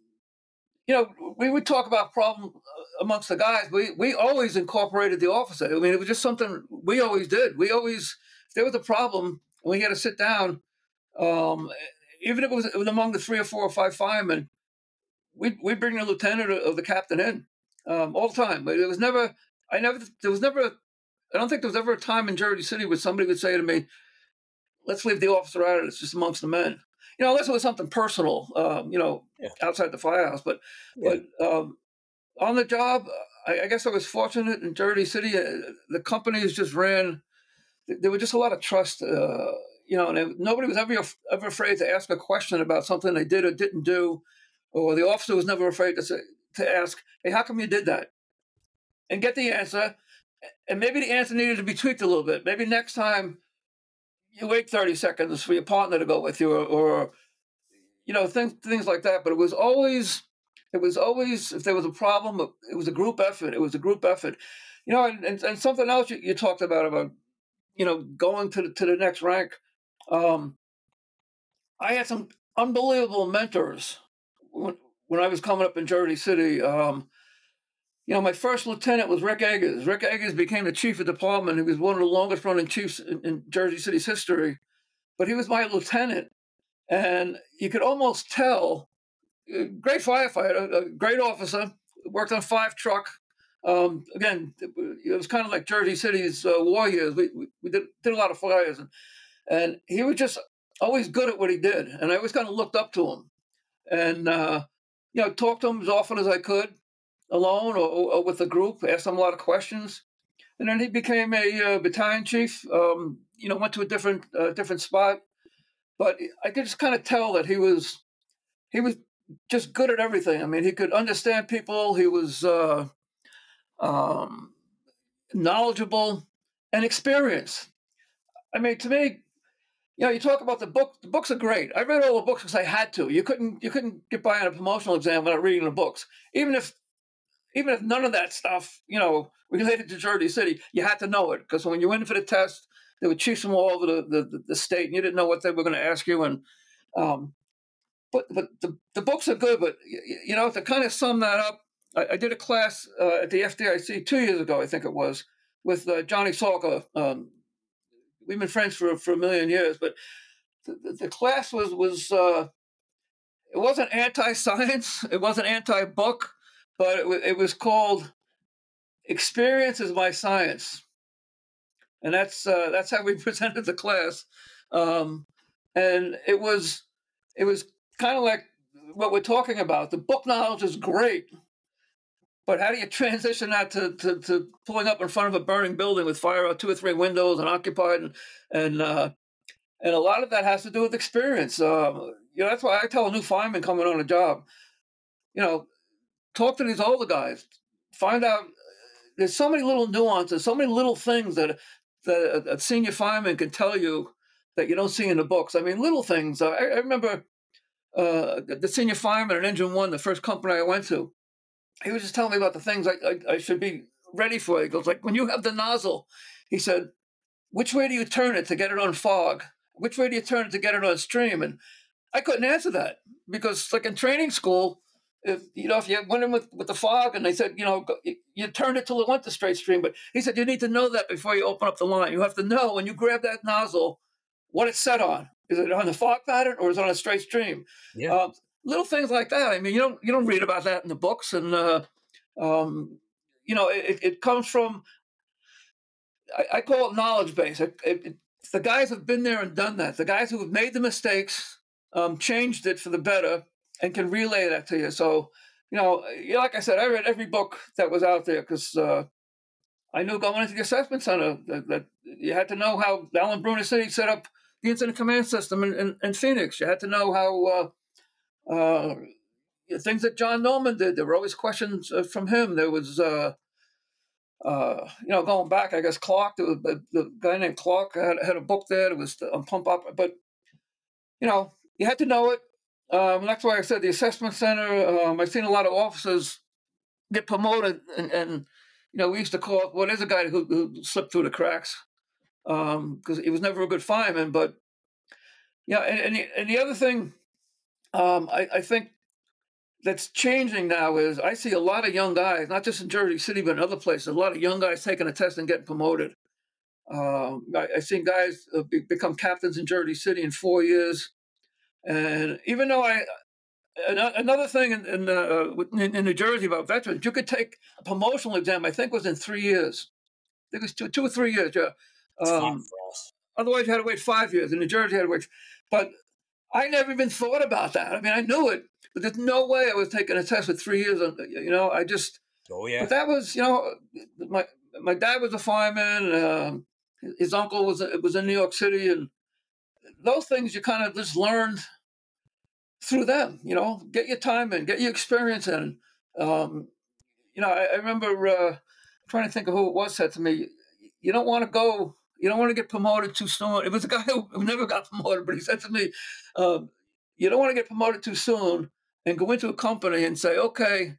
you know, we would talk about problem uh, amongst the guys. We we always incorporated the officer. I mean, it was just something we always did. We always if there was a problem, we had to sit down. Um, even if it was, among the three or four or five firemen, we we bring the lieutenant or the captain in um, all the time. But it was never. I never. There was never. I don't think there was ever a time in Jersey City where somebody would say to me, "Let's leave the officer out of it. It's just amongst the men." you know, unless it was something personal, um, you know, yeah. outside the firehouse. But yeah. but um, on the job, I, I, guess I was fortunate in Jersey City. Uh, the companies just ran. There was just a lot of trust, uh, you know, and it, nobody was ever ever afraid to ask a question about something they did or didn't do, or the officer was never afraid to say, to ask, "Hey, how come you did that?" and get the answer. And maybe the answer needed to be tweaked a little bit. Maybe next time you wait 30 seconds for your partner to go with you or, or you know things things like that but it was always it was always if there was a problem it was a group effort it was a group effort you know and, and, and something else you, you, talked about about you know going to the, to the next rank um, i had some unbelievable mentors when, i was coming up in jersey city um, you know, my first lieutenant was Rick Eggers. Rick Eggers became the chief of department. He was one of the longest running chiefs in, in Jersey City's history. But he was my lieutenant. And you could almost tell, uh, great firefighter, a great officer, worked on five truck. Um, again, it was kind of like Jersey City's uh, war years. We, we, we, did, did a lot of fires. And, and he was just always good at what he did. And I always kind of looked up to him. And, uh, you know, talked to him as often as I could alone or, or, with a group, asked him a lot of questions. And then he became a uh, battalion chief. Um, you know, went to a different uh, different spot, but I could just kind of tell that he was he was just good at everything. I mean, he could understand people. He was uh, um, knowledgeable and experienced. I mean, to me, you know, you talk about the book. The books are great. I read all the books because I had to. You couldn't you couldn't get by on a promotional exam without reading the books, even if even if none of that stuff, you know, related to Jersey City, you had to know it because when you went for the test, there were chiefs from all over the, the, the, state, and you didn't know what they were going to ask you. And um, but but the, the books are good, but you know to kind of sum that up, I, I did a class uh, at the FDIC two years ago, I think it was, with uh, Johnny Salka. Um, we've been friends for for a million years, but the, the class was was uh, it wasn't anti-science, it wasn't anti-book but it, it was called "Experience is My Science," and that's uh, that's how we presented the class. Um, and it was it was kind of like what we're talking about. The book knowledge is great, but how do you transition that to, to, to, pulling up in front of a burning building with fire out two or three windows and occupied and and uh, and a lot of that has to do with experience. Uh, you know, that's why I tell a new fireman coming on a job, you know, talk to these older guys. Find out there's so many little nuances, so many little things that that a senior fireman can tell you that you don't see in the books. I mean, little things. I, I remember uh, the senior fireman at Engine One, the first company I went to. He was just telling me about the things I, I, I should be ready for. He goes like, when you have the nozzle, he said, which way do you turn it to get it on fog? Which way do you turn it to get it on stream? And I couldn't answer that because, like in training school, if you know if you went in with, with the fog and they said you know you, you turned it till it went to straight stream but he said you need to know that before you open up the line you have to know when you grab that nozzle what it's set on is it on the fog pattern or is it on a straight stream yeah. Uh, little things like that i mean you don't you don't read about that in the books and uh, um, you know it, it comes from I, I, call it knowledge base it, it, the guys have been there and done that the guys who have made the mistakes um, changed it for the better and can relay that to you. So, you know, like I said, I read every book that was out there because uh, I knew going into the assessment center that, that, you had to know how Alan Brunacini set up the incident command system in, in, in Phoenix. You had to know how uh, things that John Norman did. There were always questions uh, from him. There was, uh, uh, you know, going back, I guess Clark, the, the guy named Clark had, had a book there. It was on pump up, but you know, you had to know it. Um, that's why I said the assessment center. Um, I've seen a lot of officers get promoted, and, and you know, we used to call well, there's a guy who, who slipped through the cracks because um, he was never a good fireman. But yeah, and, and, the, and the other thing um, I, I think that's changing now is I see a lot of young guys, not just in Jersey City, but in other places, a lot of young guys taking a test and getting promoted. Um, I, have seen guys uh, be, become captains in Jersey City in four years. And even though I, another thing in, in, uh, in, in New Jersey about veterans, you could take a promotional exam, I think was in three years. I think it was two, two or three years, yeah. Um, otherwise, you had to wait five years. In New Jersey, you had to wait. But I never even thought about that. I mean, I knew it, but there's no way I was taking a test with three years. You know, I just. Oh yeah. But that was, you know, my my dad was a fireman. Um, his uncle was was in New York City, and those things you kind of just learned through them. You know, get your time in, get your experience in. Um, you know, I, I remember uh, trying to think of who it was said to me, "You don't want to go." You don't want to get promoted too soon. It was a guy who never got promoted, but he said to me, um, "You don't want to get promoted too soon and go into a company and say, okay,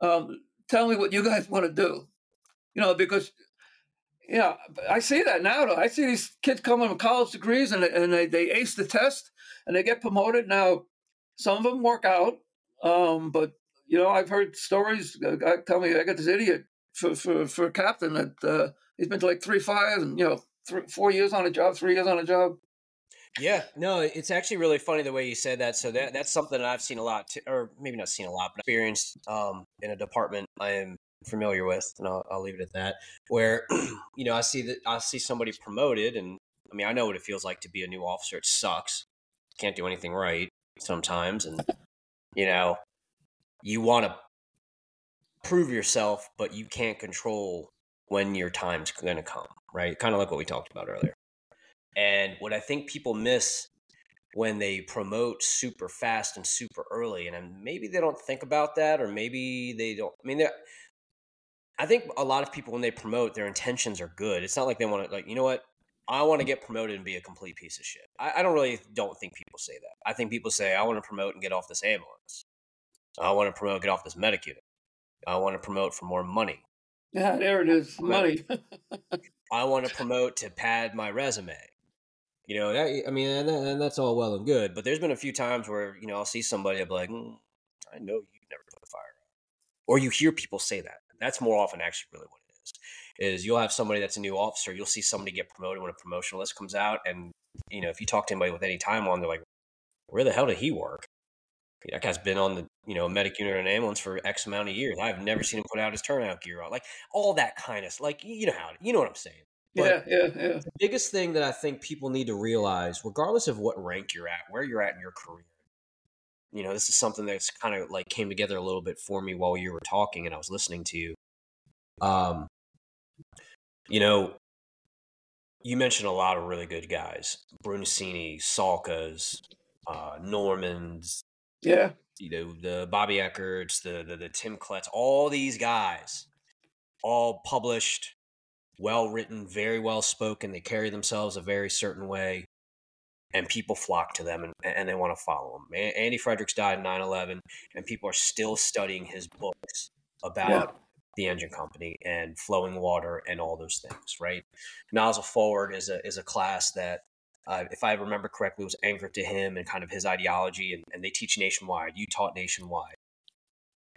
um, tell me what you guys want to do.' You know, because you know, I see that now. Though I see these kids coming with college degrees and and they, they ace the test and they get promoted. Now, some of them work out, um, but you know, I've heard stories. Guy tell me I got this idiot for for for a captain that uh, he's been to like three fires and you know, three, four years on a job, three years on a job. Yeah, no, it's actually really funny the way you said that. So that that's something that I've seen a lot, too, or maybe not seen a lot, but experienced um, in a department I am familiar with, and I'll, I'll leave it at that. Where you know I see that I see somebody promoted, and I mean I know what it feels like to be a new officer. It sucks. Can't do anything right sometimes, and you know you want to prove yourself, but you can't control when your time's going to come. Right, kind of like what we talked about earlier. And what I think people miss when they promote super fast and super early, and uh, maybe they don't think about that, or maybe they don't. I mean, I think a lot of people when they promote, their intentions are good. It's not like they want to like, you know what? I want to get promoted and be a complete piece of shit. I, I don't really don't think people say that. I think people say, I want to promote and get off this ambulance. I want to promote, get off this medic. I want to promote for more money. Yeah, there it is, money. I want to promote to pad my resume. You know, that, I mean, and, and, that's all well and good. But there's been a few times where you know I'll see somebody, I'll be like, mm, I know you never put a fire out, or you hear people say that. That's more often actually really what it is. Is you'll have somebody that's a new officer, you'll see somebody get promoted when a promotion list comes out, and you know if you talk to anybody with any time on, they're like, where the hell did he work? That guy's been on the you know medic unit and ambulance for X amount of years. I've never seen him put out his turnout gear on, like all that kind of like you know how you know what I'm saying. But yeah, yeah, yeah. The biggest thing that I think people need to realize, regardless of what rank you're at, where you're at in your career, you know, this is something that's kind of like came together a little bit for me while you were talking and I was listening to you. Um, you know, you mentioned a lot of really good guys: Brunacini, Salkas, uh, Normans. Yeah. You know the Bobby Eckerts, the the, the Tim Kletts, all these guys, all published well written, very well spoken. They carry themselves a very certain way, and people flock to them and, and they want to follow them. Andy Fredericks died in 9 11, and people are still studying his books about yeah. the engine company and flowing water and all those things, right? Nozzle Forward is a, is a class that uh, if I remember correctly, was anchored to him and kind of his ideology, and, and, they teach nationwide. You taught nationwide.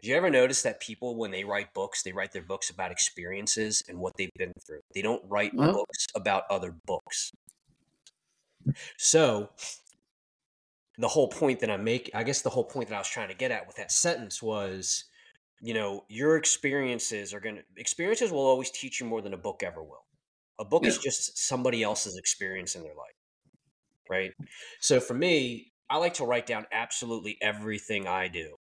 Did you ever notice that people, when they write books, they write their books about experiences and what they've been through? They don't write well, books about other books. So, the whole point that I make, I guess the whole point that I was trying to get at with that sentence was, you know, your experiences are going to, experiences will always teach you more than a book ever will. A book yeah. is just somebody else's experience in their life. Right. So, for me, I like to write down absolutely everything I do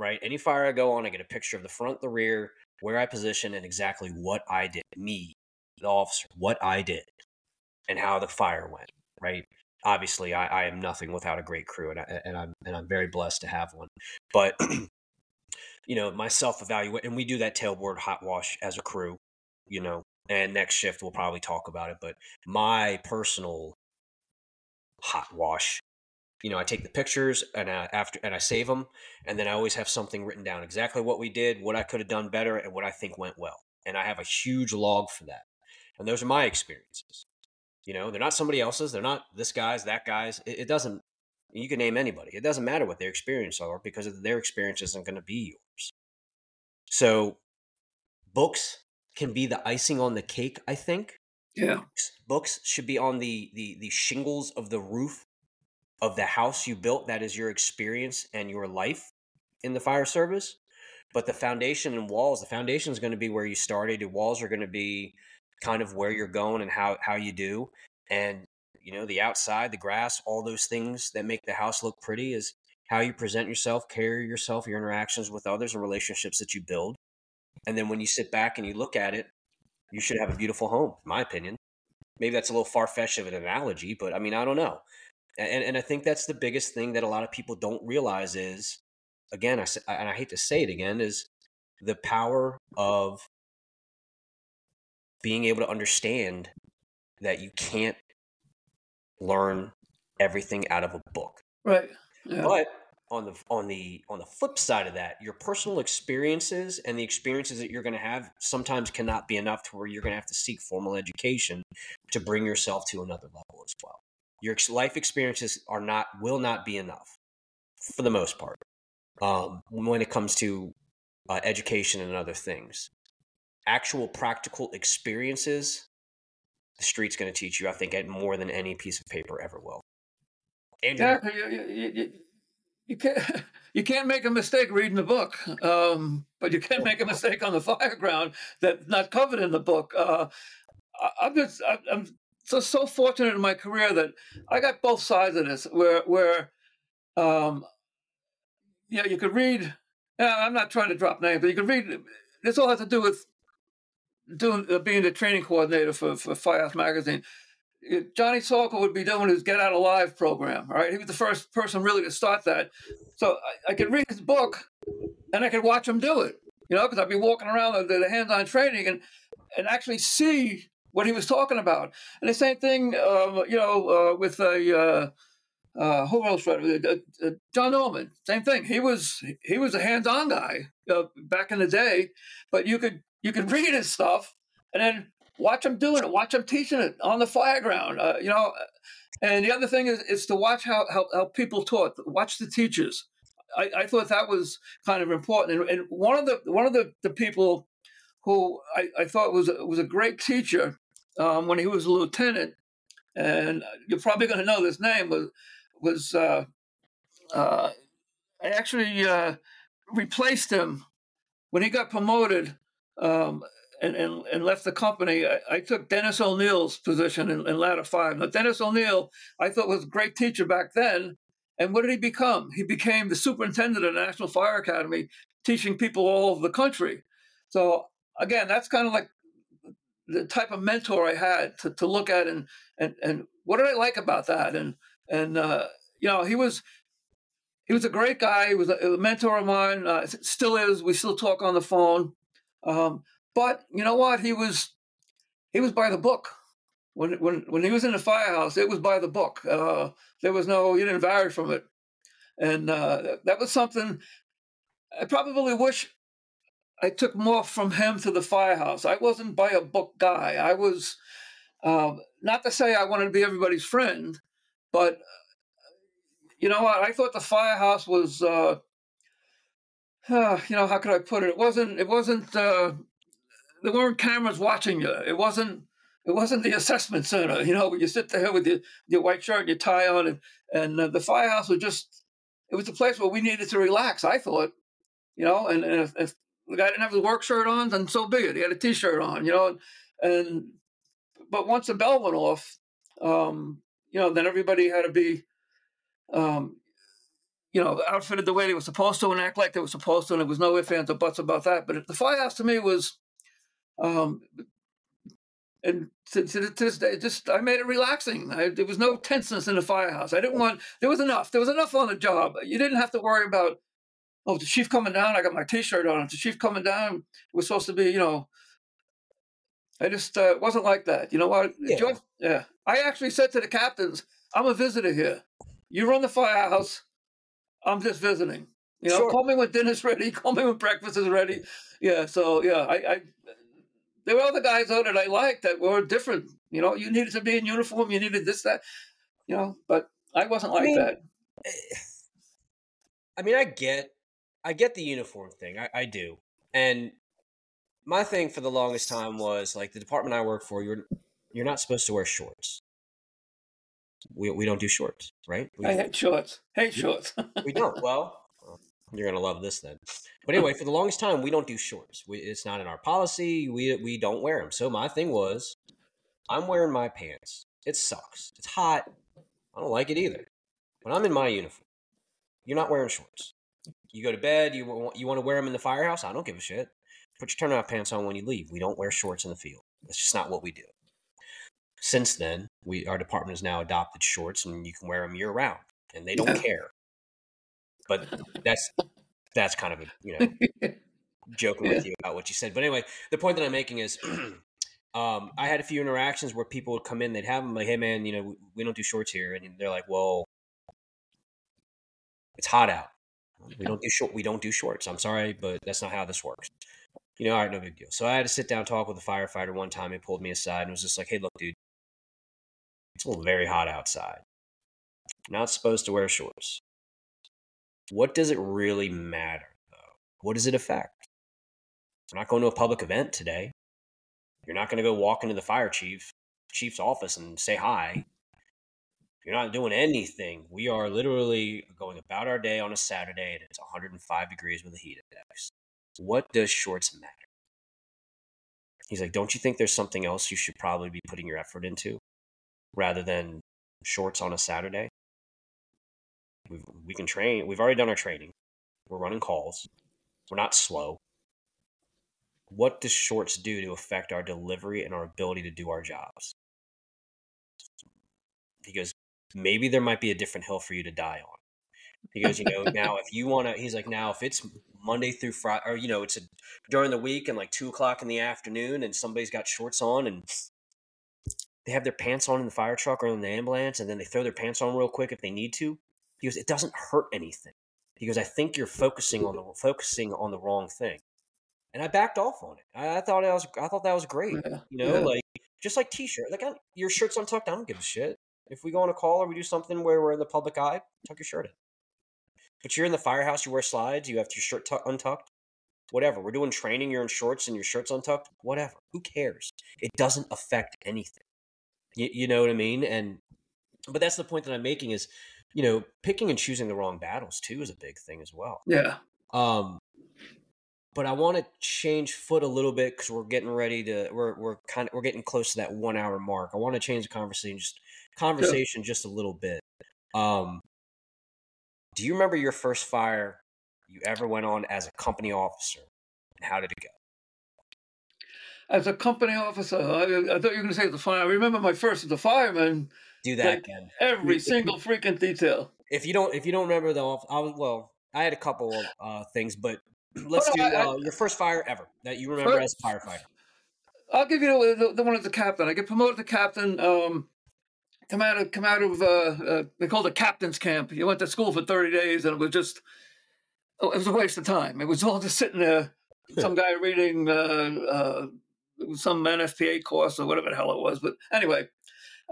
right? Any fire I go on, I get a picture of the front, the rear, where I position, and exactly what I did. Me, the officer, what I did, and how the fire went. Right? Obviously, I, I am nothing without a great crew, and, I, and I'm and I'm very blessed to have one. But you know, my self evaluate, and we do that tailboard hot wash as a crew. You know, and next shift we'll probably talk about it. But my personal hot wash you know, I take the pictures and I, after and I save them, and then I always have something written down exactly what we did, what I could have done better, and what I think went well. And I have a huge log for that. And those are my experiences. You know, they're not somebody else's. They're not this guy's, that guy's. It, it doesn't. You can name anybody. It doesn't matter what their experience are because their experience isn't going to be yours. So, books can be the icing on the cake. I think. Yeah. Books should be on the the the shingles of the roof of the house you built that is your experience and your life in the fire service. But the foundation and walls the foundation is going to be where you started. Your walls are going to be kind of where you're going and how how you do. And you know the outside the grass all those things that make the house look pretty is how you present yourself carry yourself your interactions with others and relationships that you build. And then when you sit back and you look at it you should have a beautiful home in my opinion maybe that's a little far-fetched of an analogy but i mean i don't know and, and I think that's the biggest thing that a lot of people don't realize is, again, I, and I hate to say it again, is the power of being able to understand that you can't learn everything out of a book. Right. Yeah. But on the on the on the flip side of that, your personal experiences and the experiences that you're going to have sometimes cannot be enough to where you're going to have to seek formal education to bring yourself to another level as well. Your life experiences are not will not be enough for the most part um, when it comes to uh, education and other things. Actual practical experiences the street's going to teach you i think more than any piece of paper ever will. Andrew, yeah, you, you, you, you, can't you can't make a mistake reading the book um, but you can make a mistake on the fire ground that's not covered in the book uh, I'm just I'm so so fortunate in my career that I got both sides of this, where where um, yeah, you could read. I'm not trying to drop names, but you could read. This all has to do with doing uh, being the training coordinator for for Firehouse Magazine. Johnny Salka would be doing his Get Out Alive program, right? He was the first person really to start that. So I, I could read his book, and I could watch him do it, you know, because I'd be walking around the, the hands-on training and and actually see what he was talking about. And the same thing, um, you know, uh, with a uh, uh, who else? Uh, uh, John Norman. Same thing. He was he was a hands-on guy uh, back in the day, but you could you could read his stuff and then watch him doing it, watch him teaching it on the fireground. Uh, you know, and the other thing is is to watch how how, how people taught. Watch the teachers. I, I, thought that was kind of important. And, and one of the one of the, the people who I, I thought was was a great teacher um, when he was a lieutenant, and you're probably going to know this name was was uh, uh, I actually uh, replaced him when he got promoted um, and, and, and left the company. I, I took Denis Onieal's position in, in ladder five. Now Denis Onieal, I thought was a great teacher back then. And what did he become? He became the superintendent of the National Fire Academy, teaching people all over the country. So again, that's kind of like the type of mentor I had to, to look at and, and and what did I like about that? And and uh, you know, he was he was a great guy. He was a, a mentor of mine. Uh, still is. We still talk on the phone. Um, but you know what? He was he was by the book. When when when he was in the firehouse, it was by the book. Uh, there was no he didn't vary from it, and uh, that was something I probably wish I took more from him to the firehouse. I wasn't by a book guy. I was um, not to say I wanted to be everybody's friend, but you know what? I thought the firehouse was, uh, uh, you know, how could I put it? It wasn't. It wasn't. There weren't cameras watching you. It wasn't. It wasn't the assessment center. You know, where you sit there with your, your white shirt and your tie on, and and uh, the firehouse was just. It was a place where we needed to relax. I thought, you know, and, and if, if the guy didn't have his work shirt on, then so be it. He had a t-shirt on, you know. And but once the bell went off, um, you know, then everybody had to be, um, you know, outfitted the way they were supposed to and act like they were supposed to. And there was no ifs, ands, or buts about that. But the firehouse to me was, um, and to, to, to, this day, just I made it relaxing. I, there was no tenseness in the firehouse. I didn't want. There was enough. There was enough on the job. You didn't have to worry about oh, the chief coming down. I got my T-shirt on. The chief coming down it was supposed to be, you know. I just uh, wasn't like that. You know what? Yeah. yeah. I actually said to the captains, "I'm a visitor here. You run the firehouse. I'm just visiting. You know, Sure. call me when dinner's ready. Call me when breakfast is ready. Yeah. So yeah, I, I there were other guys out that I liked that were different. You know, you needed to be in uniform. You needed this, that. You know, but I wasn't like mean, that. Eh, I mean, I get, I get the uniform thing. I, I do, and my thing for the longest time was like the department I work for. You're you're not supposed to wear shorts. We we don't do shorts, right? We, I hate shorts. Hate shorts. we don't. Well, you're gonna love this then. But anyway, for the longest time, we don't do shorts. We, it's not in our policy. We we don't wear them. So my thing was, I'm wearing my pants. It sucks. It's hot. I don't like it either. But I'm in my uniform. You're not wearing shorts. You go to bed. You want you want to wear them in the firehouse. I don't give a shit. Put your turnout pants on when you leave. We don't wear shorts in the field. That's just not what we do. Since then, we our department has now adopted shorts, and you can wear them year round, and they don't Yeah. care. But that's that's kind of a you know joking with you about what you said. But anyway, the point that I'm making is, um, I had a few interactions where people would come in, they'd have them like, "Hey, man, you know, we, we don't do shorts here," and they're like, "Well, it's hot out. We don't do short. We don't do shorts. I'm sorry, but that's not how this works." You know, all right, no big deal. So I had to sit down talk with a firefighter one time. He pulled me aside and was just like, "Hey, look, dude, it's a little very hot outside. Not supposed to wear shorts. What does it really matter, though? What does it affect? We're not going to a public event today. You're not going to go walk into the fire chief chief's office and say hi. You're not doing anything. We are literally going about our day on a Saturday and it's 105 degrees with a heat index. What does shorts matter? He's like, Don't you think there's something else you should probably be putting your effort into rather than shorts on a Saturday? We've, we can train. We've already done our training. We're running calls. We're not slow. What does shorts do to affect our delivery and our ability to do our jobs? He goes, maybe there might be a different hill for you to die on. He goes, you know, now if you want to, he's like, now if it's Monday through Friday, or you know, it's a, during the week and like two o'clock in the afternoon, and somebody's got shorts on and they have their pants on in the fire truck or in the ambulance, and then they throw their pants on real quick if they need to. He goes, it doesn't hurt anything. He goes, I think you're focusing on the focusing on the wrong thing, and I backed off on it. I, I thought that was I thought that was great. Yeah, You know, yeah. like just like t-shirt, like I, your shirt's untucked. I don't give a shit. If we go on a call or we do something where we're in the public eye, tuck your shirt in. But you're in the firehouse, you wear slides, you have your shirt tuck untucked. Whatever. We're doing training, you're in shorts and your shirt's untucked. Whatever. Who cares? It doesn't affect anything. You, you know what I mean? And but that's the point that I'm making is, you know, picking and choosing the wrong battles too is a big thing as well. yeah. Um, but I want to change foot a little bit because we're getting ready to we're we're kind of we're getting close to that one hour mark. I want to change the conversation just conversation just a little bit. Um, do you remember your first fire you ever went on as a company officer, and how did it go? As a company officer, I, I thought you were going to say the fire. I remember my first as a fireman. Do that Like- again. Every single freaking detail. If you don't if you don't remember the I was well. I had a couple of uh, things, but let's Oh, do I- uh, your first fire ever that you remember as firefighter. I'll give you the, the, the one as a captain. I get promoted to captain. Um, come out of come out of uh, uh, they called it captain's camp. You went to school for thirty days, and it was just oh, it was a waste of time. It was all just sitting there. Some guy reading uh, uh, some NFPA course or whatever the hell it was. But anyway,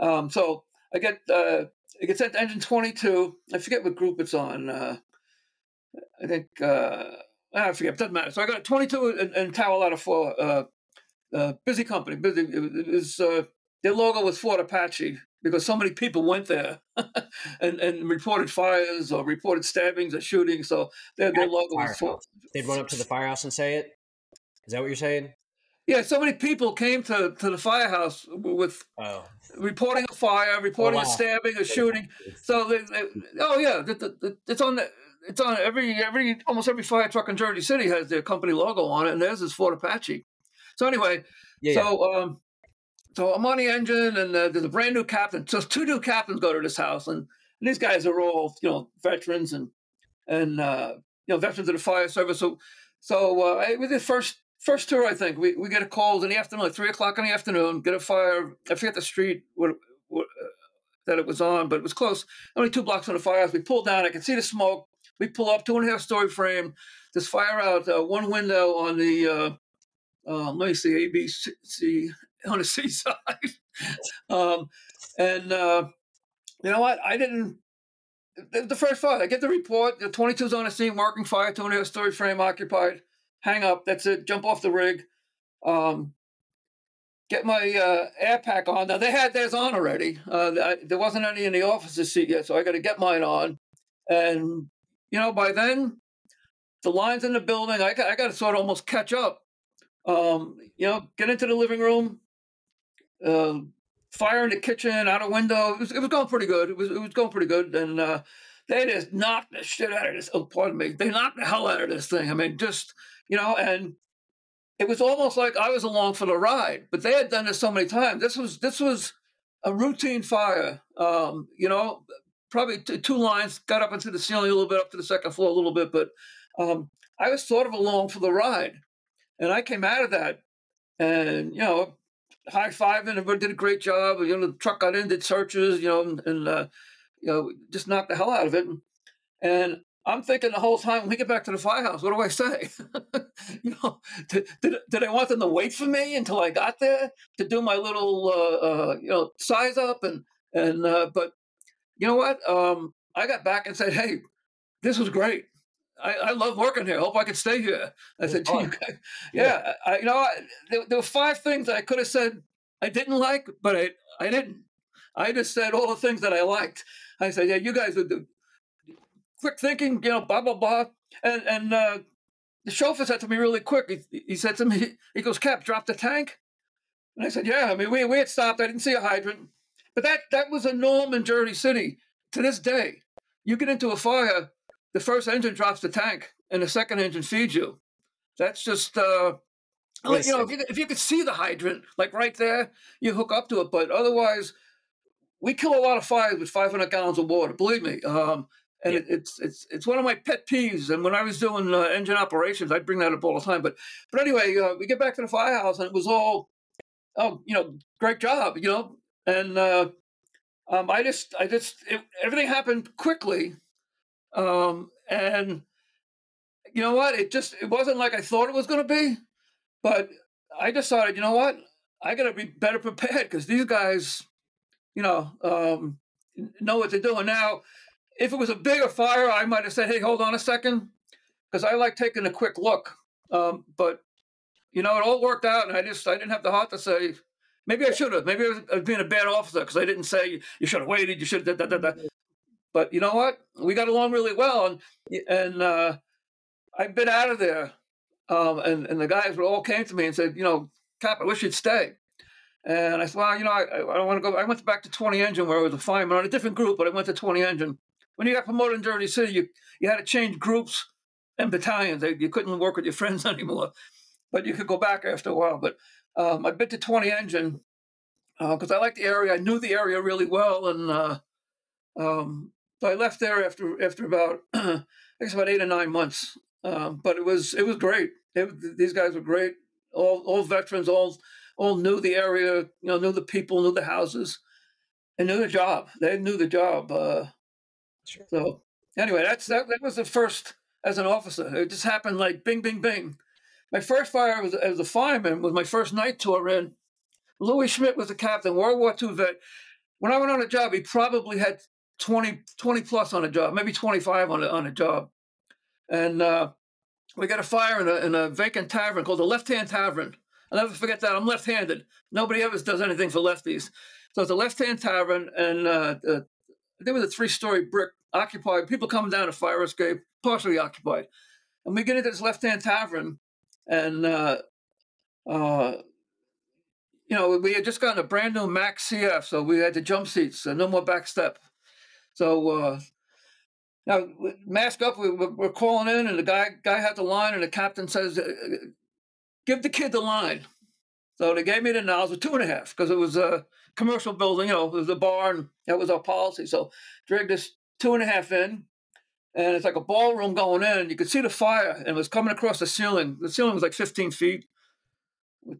um, so I get uh, I get sent to engine twenty two. I forget what group it's on. Uh, I think uh, I forget. It doesn't matter. So I got twenty two and, and towel out of four. Uh, uh, busy company. Busy. It was, uh, their logo was Fort Apache because so many people went there and, and reported fires or reported stabbings or shootings. So their, their logo was Fort. They'd run up to the firehouse and say it. Is that what you're saying? Yeah, so many people came to, to the firehouse with Oh, reporting a fire, reporting wow. a stabbing, a shooting. So they, they, oh yeah, the, the, the, it's on the. It's on every every almost every fire truck in Jersey City has their company logo on it, and theirs is Fort Apache. So anyway, yeah. yeah. So, um, so I'm on the engine, and uh, there's a brand new captain. So two new captains go to this house, and, and these guys are all you know veterans and and uh, you know veterans of the fire service. So, so uh, it was the first first tour. I think we, we get a call in the afternoon, like three o'clock in the afternoon. Get a fire. I forget the street. Uh, that it was on, but it was close. Only two blocks from the firehouse. We pull down. I can see the smoke. We pull up, two and a half story frame. There's fire out uh, one window on the, uh, uh, let me see, ABC on the seaside. um, and uh, you know what? I didn't. The first fire, I get the report. The 22's on the scene, working fire, two and a half story frame occupied. Hang up. That's it. Jump off the rig. Um, get my uh, air pack on. Now they had theirs on already. Uh, I, there wasn't any in the officer's seat yet, so I got to get mine on. And you know, by then, the lines in the building, I got, I got to sort of almost catch up. Um, you know, get into the living room, uh, fire in the kitchen, out a window. It was, it was going pretty good. It was it was going pretty good, and uh, they just knocked the shit out of this. Oh, pardon me. They knocked the hell out of this thing. I mean, just you know, and it was almost like I was along for the ride. But they had done this so many times. This was this was a routine fire. Um, you know, probably t- two lines got up into the ceiling a little bit, up to the second floor a little bit, but um, I was sort of along for the ride. And I came out of that, and you know, high fiving. Everybody did a great job. You know, the truck got in, did searches. You know, and, uh, you know, just knocked the hell out of it. And I'm thinking the whole time when we get back to the firehouse, what do I say? you know, did, did, did, I want them to wait for me until I got there to do my little, uh, uh, you know, size up and and uh, but you know what? Um, I got back and said, hey, this was great. I, I love working here. I hope I can stay here. I said, yeah, yeah. I, you know, I, there, there were five things I could have said I didn't like, but I, I didn't. I just said all the things that I liked. I said, yeah, you guys are the quick thinking, you know, blah, blah, blah. And, and uh, the chauffeur said to me really quick, he, he said to me, he goes, Cap, drop the tank. And I said, yeah, I mean, we, we had stopped. I didn't see a hydrant. But that, that was a norm in Jersey City to this day. You get into a fire, the first engine drops the tank and the second engine feeds you. That's just, uh, you know, if you, if you could see the hydrant, like right there, you hook up to it. But otherwise, we kill a lot of fires with 500 gallons of water. Believe me. Um, and yeah. it, it's it's it's one of my pet peeves. And when I was doing uh, engine operations, I'd bring that up all the time. But but anyway, uh, we get back to the firehouse, and it was all, oh, you know, great job, you know. And uh, um, I just I just it, everything happened quickly, um, and you know what? It just it wasn't like I thought it was going to be, but I decided, you know what? I got to be better prepared because these guys, you know, um, know what they're doing now if it was a bigger fire, I might have said, "Hey, hold on a second, because I like taking a quick look. Um, but you know, it all worked out, and I just I didn't have the heart to say. Maybe I should have. Maybe I was, being a bad officer because I didn't say you should have waited. You should have. Da, da, da, but you know what? We got along really well, and and uh, I've been out of there. Um, and and the guys all came to me and said, you know, Cap, I wish you'd stay. And I said, well, you know, I, I don't want to go. I went back to 20 engine where I was a fireman on a different group, but I went to 20 engine when you got promoted in Jersey City, you, you had to change groups and battalions. You couldn't work with your friends anymore, but you could go back after a while. But um, I bit the 20 Engine because uh, I liked the area. I knew the area really well, and uh, um, so I left there after after about I guess about eight or nine months. Um, but it was it was great. It, these guys were great. All all veterans, all all knew the area. You know, knew the people, knew the houses, and knew the job. They knew the job. Uh, Sure. So anyway, that's that, that was the first as an officer. It just happened like bing, bing, bing. My first fire was as a fireman was my first night tour in. Louis Schmidt was the captain, World War II vet. When I went on a job, he probably had 20, 20 plus on a job, maybe 25 on a, on a job. And uh, we got a fire in a, in a vacant tavern called the Left Hand Tavern. I'll never forget that. I'm left handed. Nobody ever does anything for lefties. So it's a left hand tavern, and uh, uh, there was a three story brick occupied, people coming down a fire escape, partially occupied. And we get into this left hand tavern, and, uh, uh, you know, we had just gotten a brand new Mack CF, so we had the jump seats, so no more back step. So, uh, now, mask up, we, are calling in, and the guy guy had the line, and the captain says, uh, Give the kid the line. So they gave me the nozzle, two and a half, because it was a commercial building, you know, it was a barn. That was our policy. So dragged this two and a half in, and it's like a ballroom going in. You could see the fire, and it was coming across the ceiling. The ceiling was like 15 feet.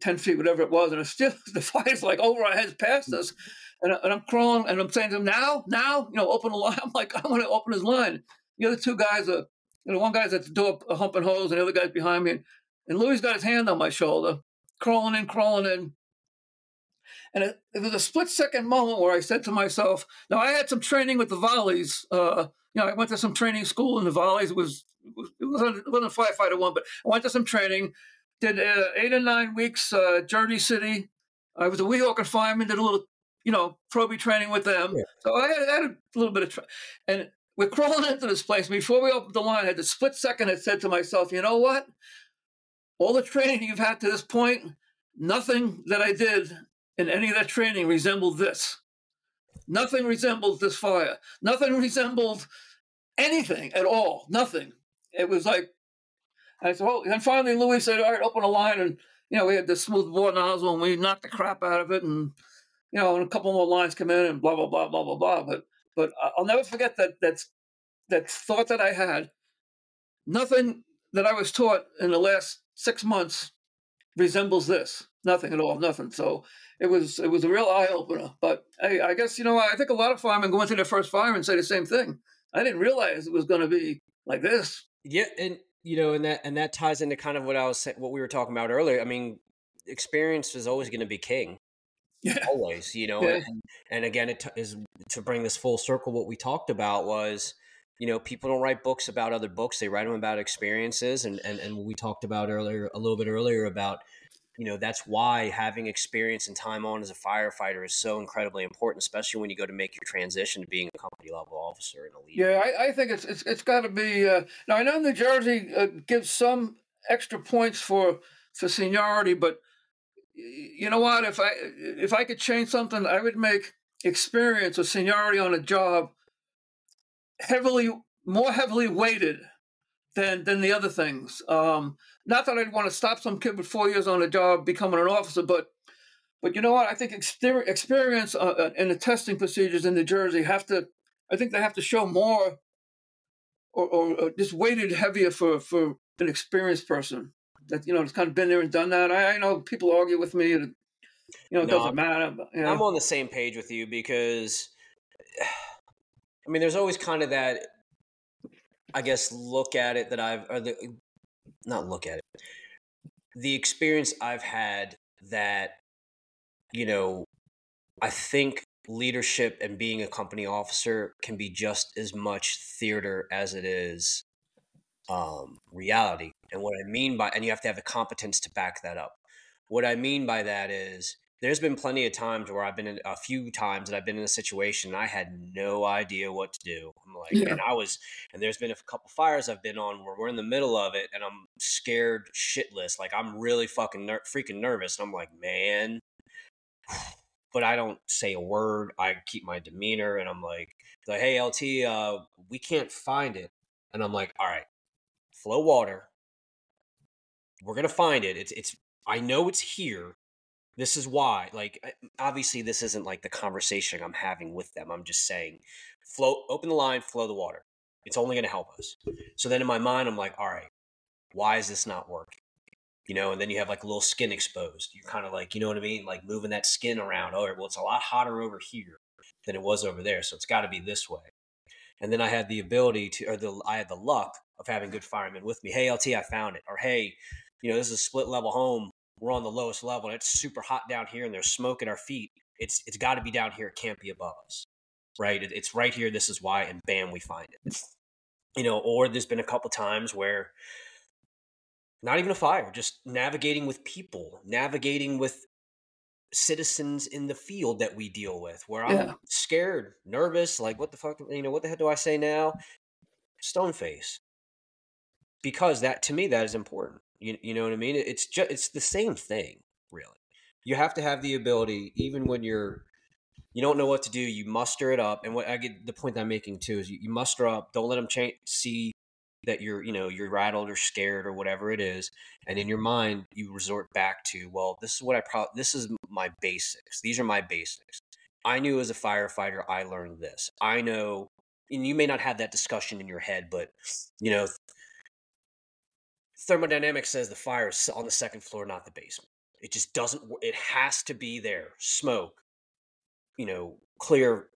ten feet, whatever it was, and it's still the fire's like over our heads, past us, and, and I'm crawling, and I'm saying to him, "Now, now, you know, open the line." I'm like, I want to open his line. The other two guys are, you know, one guy's at the door humping holes, and the other guy's behind me, and, and Louis got his hand on my shoulder, crawling in, crawling in. And it, it, was a split second moment where I said to myself, now I had some training with the volleys. Uh, you know, I went to some training school in the volleys. It was, it, was, it wasn't, it wasn't firefighter one, but I went to some training, did uh, eight or nine weeks, uh, Jersey City. I was a Weehawken fireman, did a little, you know, proby training with them. Yeah. So I had, I had, a little bit of, tra- and we're crawling into this place. Before we opened the line, I had the split second I said to myself, you know what? All the training you've had to this point, nothing that I did in any of that training resembled this. Nothing resembled this fire. Nothing resembled anything at all. Nothing. It was like, I said, oh, and finally Louis said, all right, open a line. And, you know, we had the smooth bore nozzle and we knocked the crap out of it. And, you know, and a couple more lines come in and blah, blah, blah, blah, blah, blah. But, but I'll never forget that, that, that thought that I had. Nothing that I was taught in the last six months resembles this. Nothing at all. Nothing. So it was it was a real eye opener. But hey, I guess you know I think a lot of firemen go into their first fire and say the same thing. I didn't realize it was going to be like this. Yeah, and you know, and that and that ties into kind of what I was saying, what we were talking about earlier. I mean, experience is always going to be king. Yeah. Always, you know, yeah. and, and, again, it t- is to bring this full circle. What we talked about was, you know, people don't write books about other books; they write them about experiences, and and and we talked about earlier a little bit earlier about you know that's why having experience and time on as a firefighter is so incredibly important especially when you go to make your transition to being a company level officer and a leader. Yeah i, I think it's it's, it's got to be uh, now i know new jersey uh, gives some extra points for for seniority but you know what? If i if i could change something i would make experience or seniority on a job heavily more heavily weighted than than the other things. Um, not that I'd want to stop some kid with four years on a job becoming an officer, but but you know what? I think experience uh, uh, in the testing procedures in New Jersey have to. I think they have to show more, or, or, or just weighted heavier for for an experienced person that you know has kind of been there and done that. I, I know people argue with me, and you know it no, doesn't matter. But, you know. I'm on the same page with you because, I mean, there's always kind of that I guess look at it that I've or the not look at it. The experience I've had that you know I think leadership and being a company officer can be just as much theater as it is um, reality. And what I mean by and you have to have the competence to back that up. What I mean by that is there's been plenty of times where I've been in a few times that I've been in a situation and I had no idea what to do. I'm like, yeah. and I was, and there's been a couple fires I've been on where we're in the middle of it and I'm scared shitless. Like I'm really fucking ner- freaking nervous. And I'm like, man, but I don't say a word. I keep my demeanor and I'm like, like, hey, LT, uh, we can't find it. And I'm like, all right, flow water. We're gonna find it. It's it's. I know it's here this is why like obviously this isn't like the conversation i'm having with them. I'm just saying flow open the line flow the water. It's only going to help us. So then in my mind i'm like all right why is this not working? You know and then you have like a little skin exposed. You're kind of like you know what i mean? Like moving that skin around oh well it's a lot hotter over here than it was over there so it's got to be this way. And then i had the ability to or the i had the luck of having good firemen with me. Hey lt i found it or hey you know this is a split level home we're on the lowest level and it's super hot down here and there's smoke at our feet. It's it's got to be down here. It can't be above us, right? It, it's right here. This is why, and bam, we find it. You know, or there's been a couple times where not even a fire, just navigating with people, navigating with citizens in the field that we deal with, where I'm yeah. scared, nervous, like what the fuck, you know, what the heck do I say now? Stone face, because that to me that is important you, you know what I mean? It's just it's the same thing, really. You have to have the ability, even when you're you don't know what to do. You muster it up, and what I get the point I'm making too is you, you muster up. Don't let them change, see that you're you know you're rattled or scared or whatever it is, and in your mind you resort back to well, this is what I probably this is my basics. These are my basics. I knew as a firefighter, I learned this. I know, and you may not have that discussion in your head, but you know thermodynamics says the fire is on the second floor, not the basement. It just doesn't. It has to be there. Smoke, you know, clear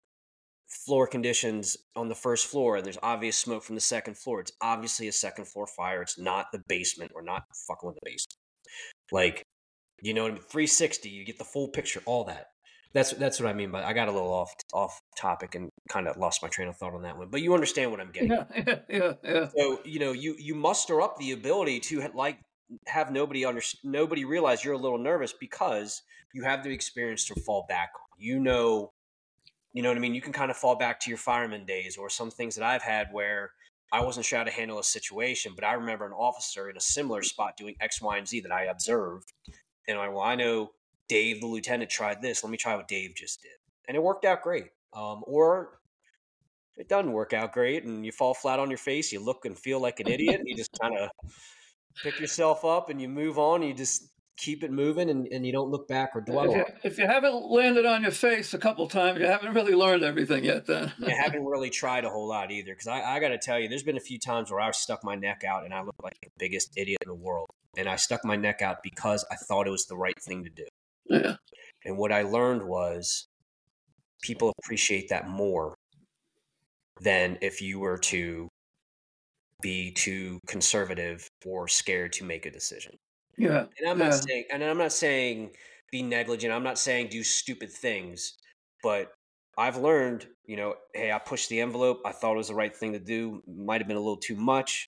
floor conditions on the first floor, and there's obvious smoke from the second floor. It's obviously a second floor fire. It's not the basement. We're not fucking with the basement. Like, you know, 360. You get the full picture. All that. That's that's what I mean. But I got a little off off topic and kind of lost my train of thought on that one. But you understand what I'm getting. Yeah, yeah, yeah, yeah. So you know, you you muster up the ability to like have nobody under nobody realize you're a little nervous because you have the experience to fall back on. You know, you know what I mean. You can kind of fall back to your fireman days or some things that I've had where I wasn't sure how to handle a situation, but I remember an officer in a similar spot doing X, Y, and Z that I observed, and I well, I know Dave, the lieutenant, tried this. Let me try what Dave just did. And it worked out great. Um, or it doesn't work out great and you fall flat on your face. You look and feel like an idiot. and you just kind of pick yourself up and you move on. You just keep it moving and, and you don't look back or dwell if you, if you haven't landed on your face a couple times, you haven't really learned everything yet then. you haven't really tried a whole lot either. Because I, I got to tell you, there's been a few times where I've stuck my neck out and I look like the biggest idiot in the world. And I stuck my neck out because I thought it was the right thing to do. Yeah. And what I learned was people appreciate that more than if you were to be too conservative or scared to make a decision. Yeah. And I'm yeah. not saying and I'm not saying be negligent. I'm not saying do stupid things, but I've learned, you know, hey, I pushed the envelope. I thought it was the right thing to do. Might have been a little too much.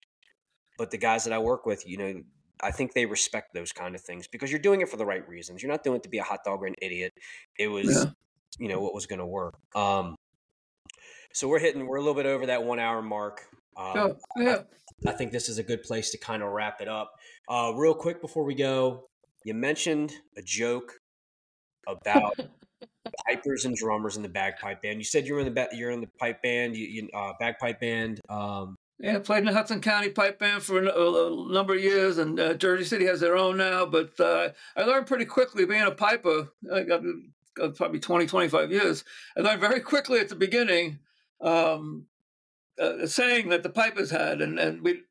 But the guys that I work with, you know, I think they respect those kind of things because you're doing it for the right reasons. You're not doing it to be a hot dog or an idiot. It was, Yeah. you know, what was going to work. Um, so we're hitting, we're a little bit over that one hour mark. Um, Yeah. Yeah. I think this is a good place to kind of wrap it up. Uh, real quick before we go, you mentioned a joke about pipers and drummers in the bagpipe band. You said you're in the ba- you're in the pipe band, you, you uh, bagpipe band. Um, Yeah, played in the Hudson County Pipe Band for a, a number of years, and uh, Jersey City has their own now. But uh, I learned pretty quickly being a piper, I got, got probably 20, 25 years. I learned very quickly at the beginning um, uh, saying that the pipers had, and, and we,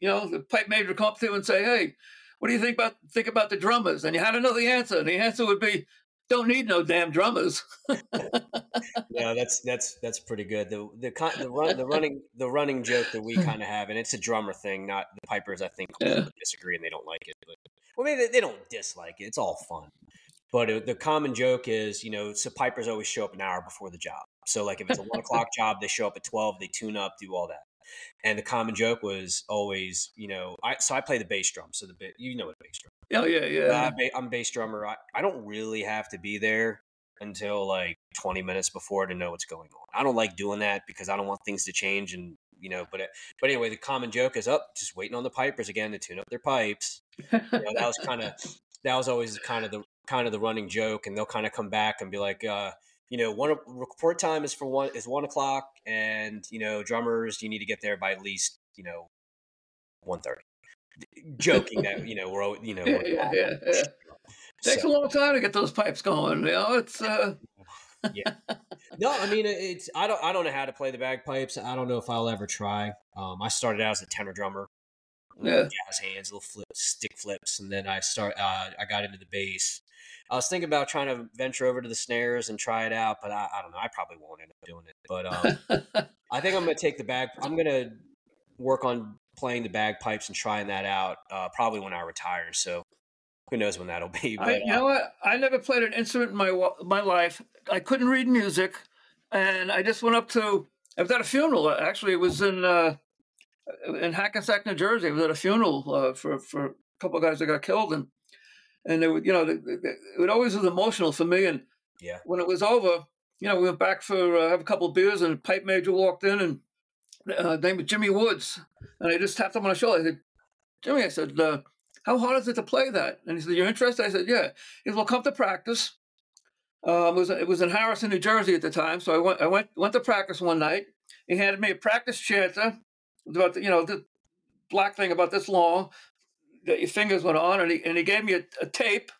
you know, the pipe major come up to and say, "Hey, what do you think about think about the drummers?" And you had to know the answer, and the answer would be, "Don't need no damn drummers." no, that's that's that's pretty good. The the the run the running the running joke that we kind of have, and it's a drummer thing, not the pipers. I think Yeah. disagree and they don't like it, but well, maybe they, they don't dislike it. It's all fun. But it, the common joke is, you know, so pipers always show up an hour before the job. So like if it's a one o'clock job, they show up at twelve, they tune up, do all that. And the common joke was always, you know, I so I play the bass drum. So the you know what a bass drum. Oh yeah, Uh, yeah. I'm bass drummer. I, I don't really have to be there until like 20 minutes before to know what's going on. I don't like doing that because I don't want things to change and you know. But it, but anyway, the common joke is up, just waiting on the pipers again to tune up their pipes. You know, that was kind of that was always kind of the kind of the running joke, and they'll kind of come back and be like, uh, you know, one report time is for one is one o'clock, and you know, drummers, you need to get there by at least you know one thirty. Joking that you know we're al- you know Yeah, we're- yeah, yeah, yeah. Takes So- a long time to get those pipes going. You know, it's uh, yeah No, I mean it's I don't I don't know how to play the bagpipes. I don't know if I'll ever try. Um, I started out as a tenor drummer, Yeah. jazz hands, little flip, stick flips, and then I start uh, I got into the bass. I was thinking about trying to venture over to the snares and try it out, but I, I don't know. I probably won't end up doing it. But um, I think I'm to take the bag. I'm to work on playing the bagpipes and trying that out. Uh, probably when I retire. So who knows when that'll be? But I, you know what? I never played an instrument in my my life. I couldn't read music, and I just went up to. I was at a funeral. uh, Actually, it was in uh, in Hackensack, New Jersey. I was at a funeral uh, for for a couple of guys that got killed, and and they would, you know, they, they, it always was emotional for me. And Yeah. when it was over, you know, we went back for uh, have a couple of beers, and pipe major walked in, and uh, name was Jimmy Woods, and I just tapped him on the shoulder. I said, Jimmy, I said, uh, how hard is it to play that? And he said, you're interested? I said, yeah. He said, well, come to practice. Um, it was it was in Harrison, New Jersey at the time, so I went I went went to practice one night. He handed me a practice chanter, about the, you know the black thing about this long that your fingers went on, and he and he gave me a, a tape.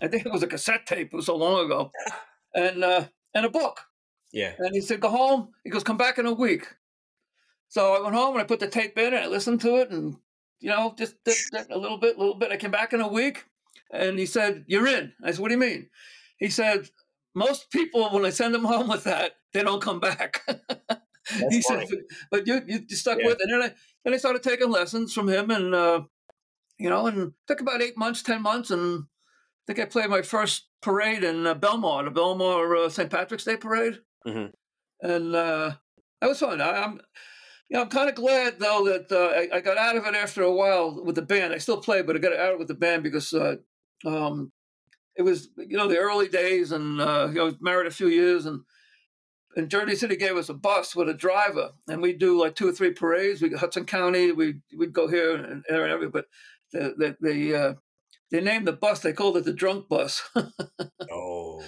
I think it was a cassette tape. It was so long ago, and uh, and a book. yeah, And he said, "Go home." He goes, "Come back in a week." So I went home and I put the tape in and I listened to it, and you know, just did, did a little bit, a little bit. I came back in a week, And he said, You're in. I said, What do you mean? He said, Most people, when I send them home with that, they don't come back. he funny. said, But you, you stuck Yeah. with it. And then I, then I started taking lessons from him and, uh, you know, and took about eight months, 10 months. And I think I played my first parade in uh, Belmar, the Belmar uh, St. Patrick's Day parade. Mhm. And uh, that was fun. I, I'm, you know, I'm kind of glad though that uh, I, I got out of it after a while with the band. I still play, but I got out of with the band because uh, um, it was, you know, the early days, and uh, you know, I was married a few years, and and Jersey City gave us a bus with a driver, and we do like two or three parades. We Hudson County, we we'd go here and there and everywhere, but the the, the uh, they named the bus. They called it the drunk bus. Oh,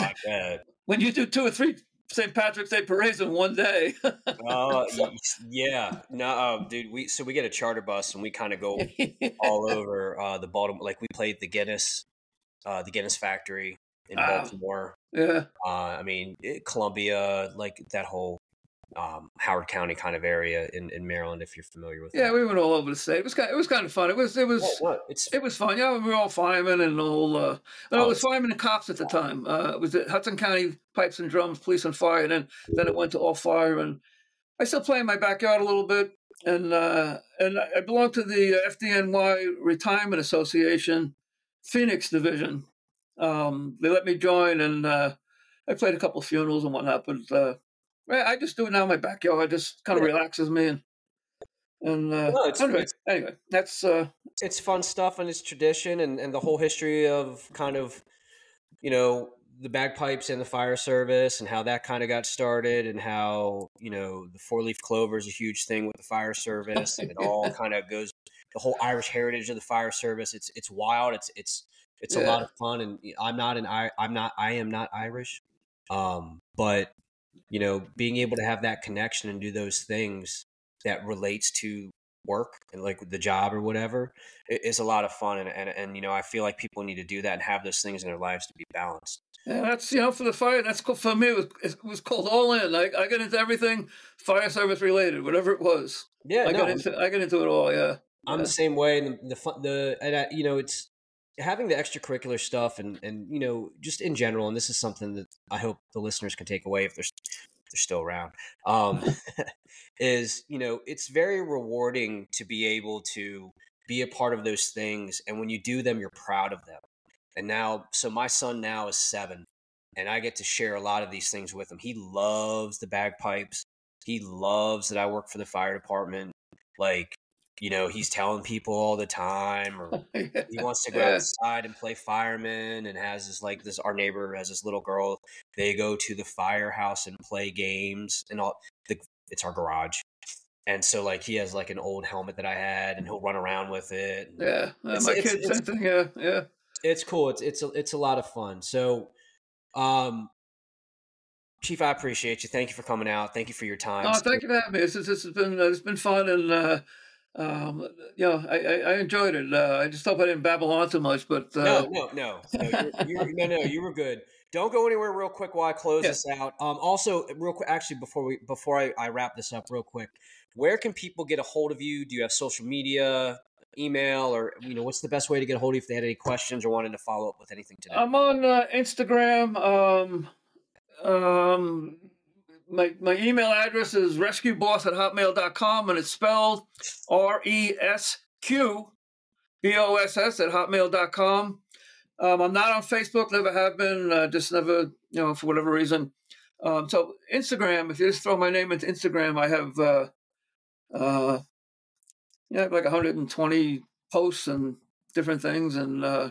I bet. when you do two or three St. Patrick's Day parades in one day. Uh, yeah, no, uh, dude. We so we get a charter bus and we kind of go all over uh, the Baltimore. Like we played the Guinness, uh, the Guinness factory in. Baltimore. yeah. Uh, I mean, it, Columbia, like that whole um, Howard County kind of area in, in Maryland, if you're familiar with. It Yeah, that. we went all over the state. It was kind. It was kind of fun. It was. It was. Yeah, no, it's It was fun. Yeah, we were all firemen and all. Uh, no, Oh, it was firemen and cops at the time. Uh, it was at Hudson County Pipes and Drums, Police and Fire, and then then it went to all fire. And I still play in my backyard a little bit. And uh, and I belong to the FDNY Retirement Association, Phoenix Division. Um, they let me join, and uh, I played a couple of funerals and whatnot. But uh, yeah, I just do it now in my backyard. It just kind of Yeah. relaxes me. And, and uh, No, it's- anyway, it's- anyway, that's uh, it's fun stuff and it's tradition and, and the whole history of kind of you know the bagpipes and the fire service and how that kind of got started and how you know the four leaf clover is a huge thing with the fire service and it all kind of goes the whole irish heritage of the fire service it's it's wild it's it's it's a lot of fun and i'm not an i i'm not i am not irish um but you know being able to have that connection and do those things that relates to work and like the job or whatever is a lot of fun and, and and you know i feel like people need to do that and have those things in their lives to be balanced Yeah, that's you know for the fire. That's cool for me. It was, it was called all in. I, I got into everything fire service related, whatever it was. yeah I no, got into I got into it all. Yeah, i'm yeah. the same way and the, the fun the and I, you know it's having the extracurricular stuff and and you know just in general and this is something that i hope the listeners can take away if they're if they're still around um is you know it's very rewarding to be able to be a part of those things and when you do them you're proud of them. And now so my son now is seven and i get to share a lot of these things with him. He loves the bagpipes. He loves that i work for the fire department. Like you know he's telling people all the time or he wants to go outside and play fireman and has this like this our neighbor has this little girl they go to the firehouse and play games and all the it's our garage and so like he has like an old helmet that i had and he'll run around with it yeah. Uh, It's- my it's- kids, it's- thing. Yeah, yeah. it's cool it's it's a, it's a lot of fun so um chief i appreciate you thank you for coming out thank you for your time Oh, thank you for having me. This, this has been uh, it's been fun and uh, um, you know I, I, I enjoyed it. Uh, I just hope I didn't babble on too much, but uh, no, no, no, no, you're, you're, no, no. You were good. Don't go anywhere real quick while I close Yeah. this out. Um, also, real quick, actually, before we before I, I wrap this up, real quick, where can people get a hold of you? Do you have social media, email, or you know, what's the best way to get a hold of you if they had any questions or wanted to follow up with anything today? I'm on uh, Instagram. Um, um, my my email address is resqboss at hotmail.com and it's spelled R E S Q B O S S at hotmail.com. Um, I'm not on Facebook, never have been, uh, just never, you know, for whatever reason. Um, so Instagram, if you just throw my name into Instagram, I have, uh, uh, yeah, like 120 posts and different things. And, uh,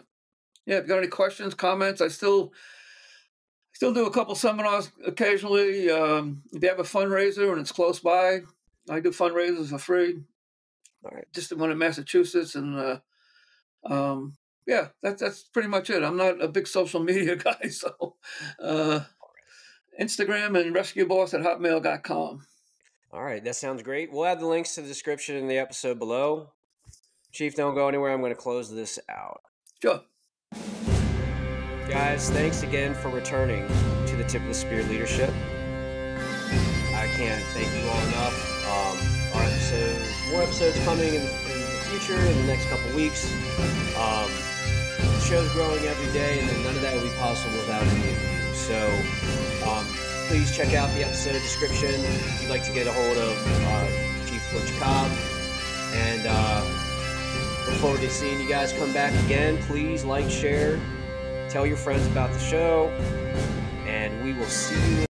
yeah, if you got any questions, comments, I still still do a couple seminars occasionally. Um, if you have a fundraiser and it's close by, I do fundraisers for free. All right. Just the one in Massachusetts, and uh, um, yeah, that's that's pretty much it. I'm not a big social media guy, so uh, Instagram and resqboss at hotmail.com. All right, that sounds great. We'll add the links to the description in the episode below. Chief, don't go anywhere. I'm going to close this out. Sure. Guys, thanks again for returning to the Tip of the Spear Leadership. I can't thank you all enough. Um, our more episodes coming in, in the future in the next couple weeks. Um, show's growing every day, and none of that would be possible without any of you. So um, please check out the episode description if you'd like to get a hold of uh, Chief Butch Cobb. And uh, look forward to seeing you guys come back again. Please like, share, tell your friends about the show, and we will see you.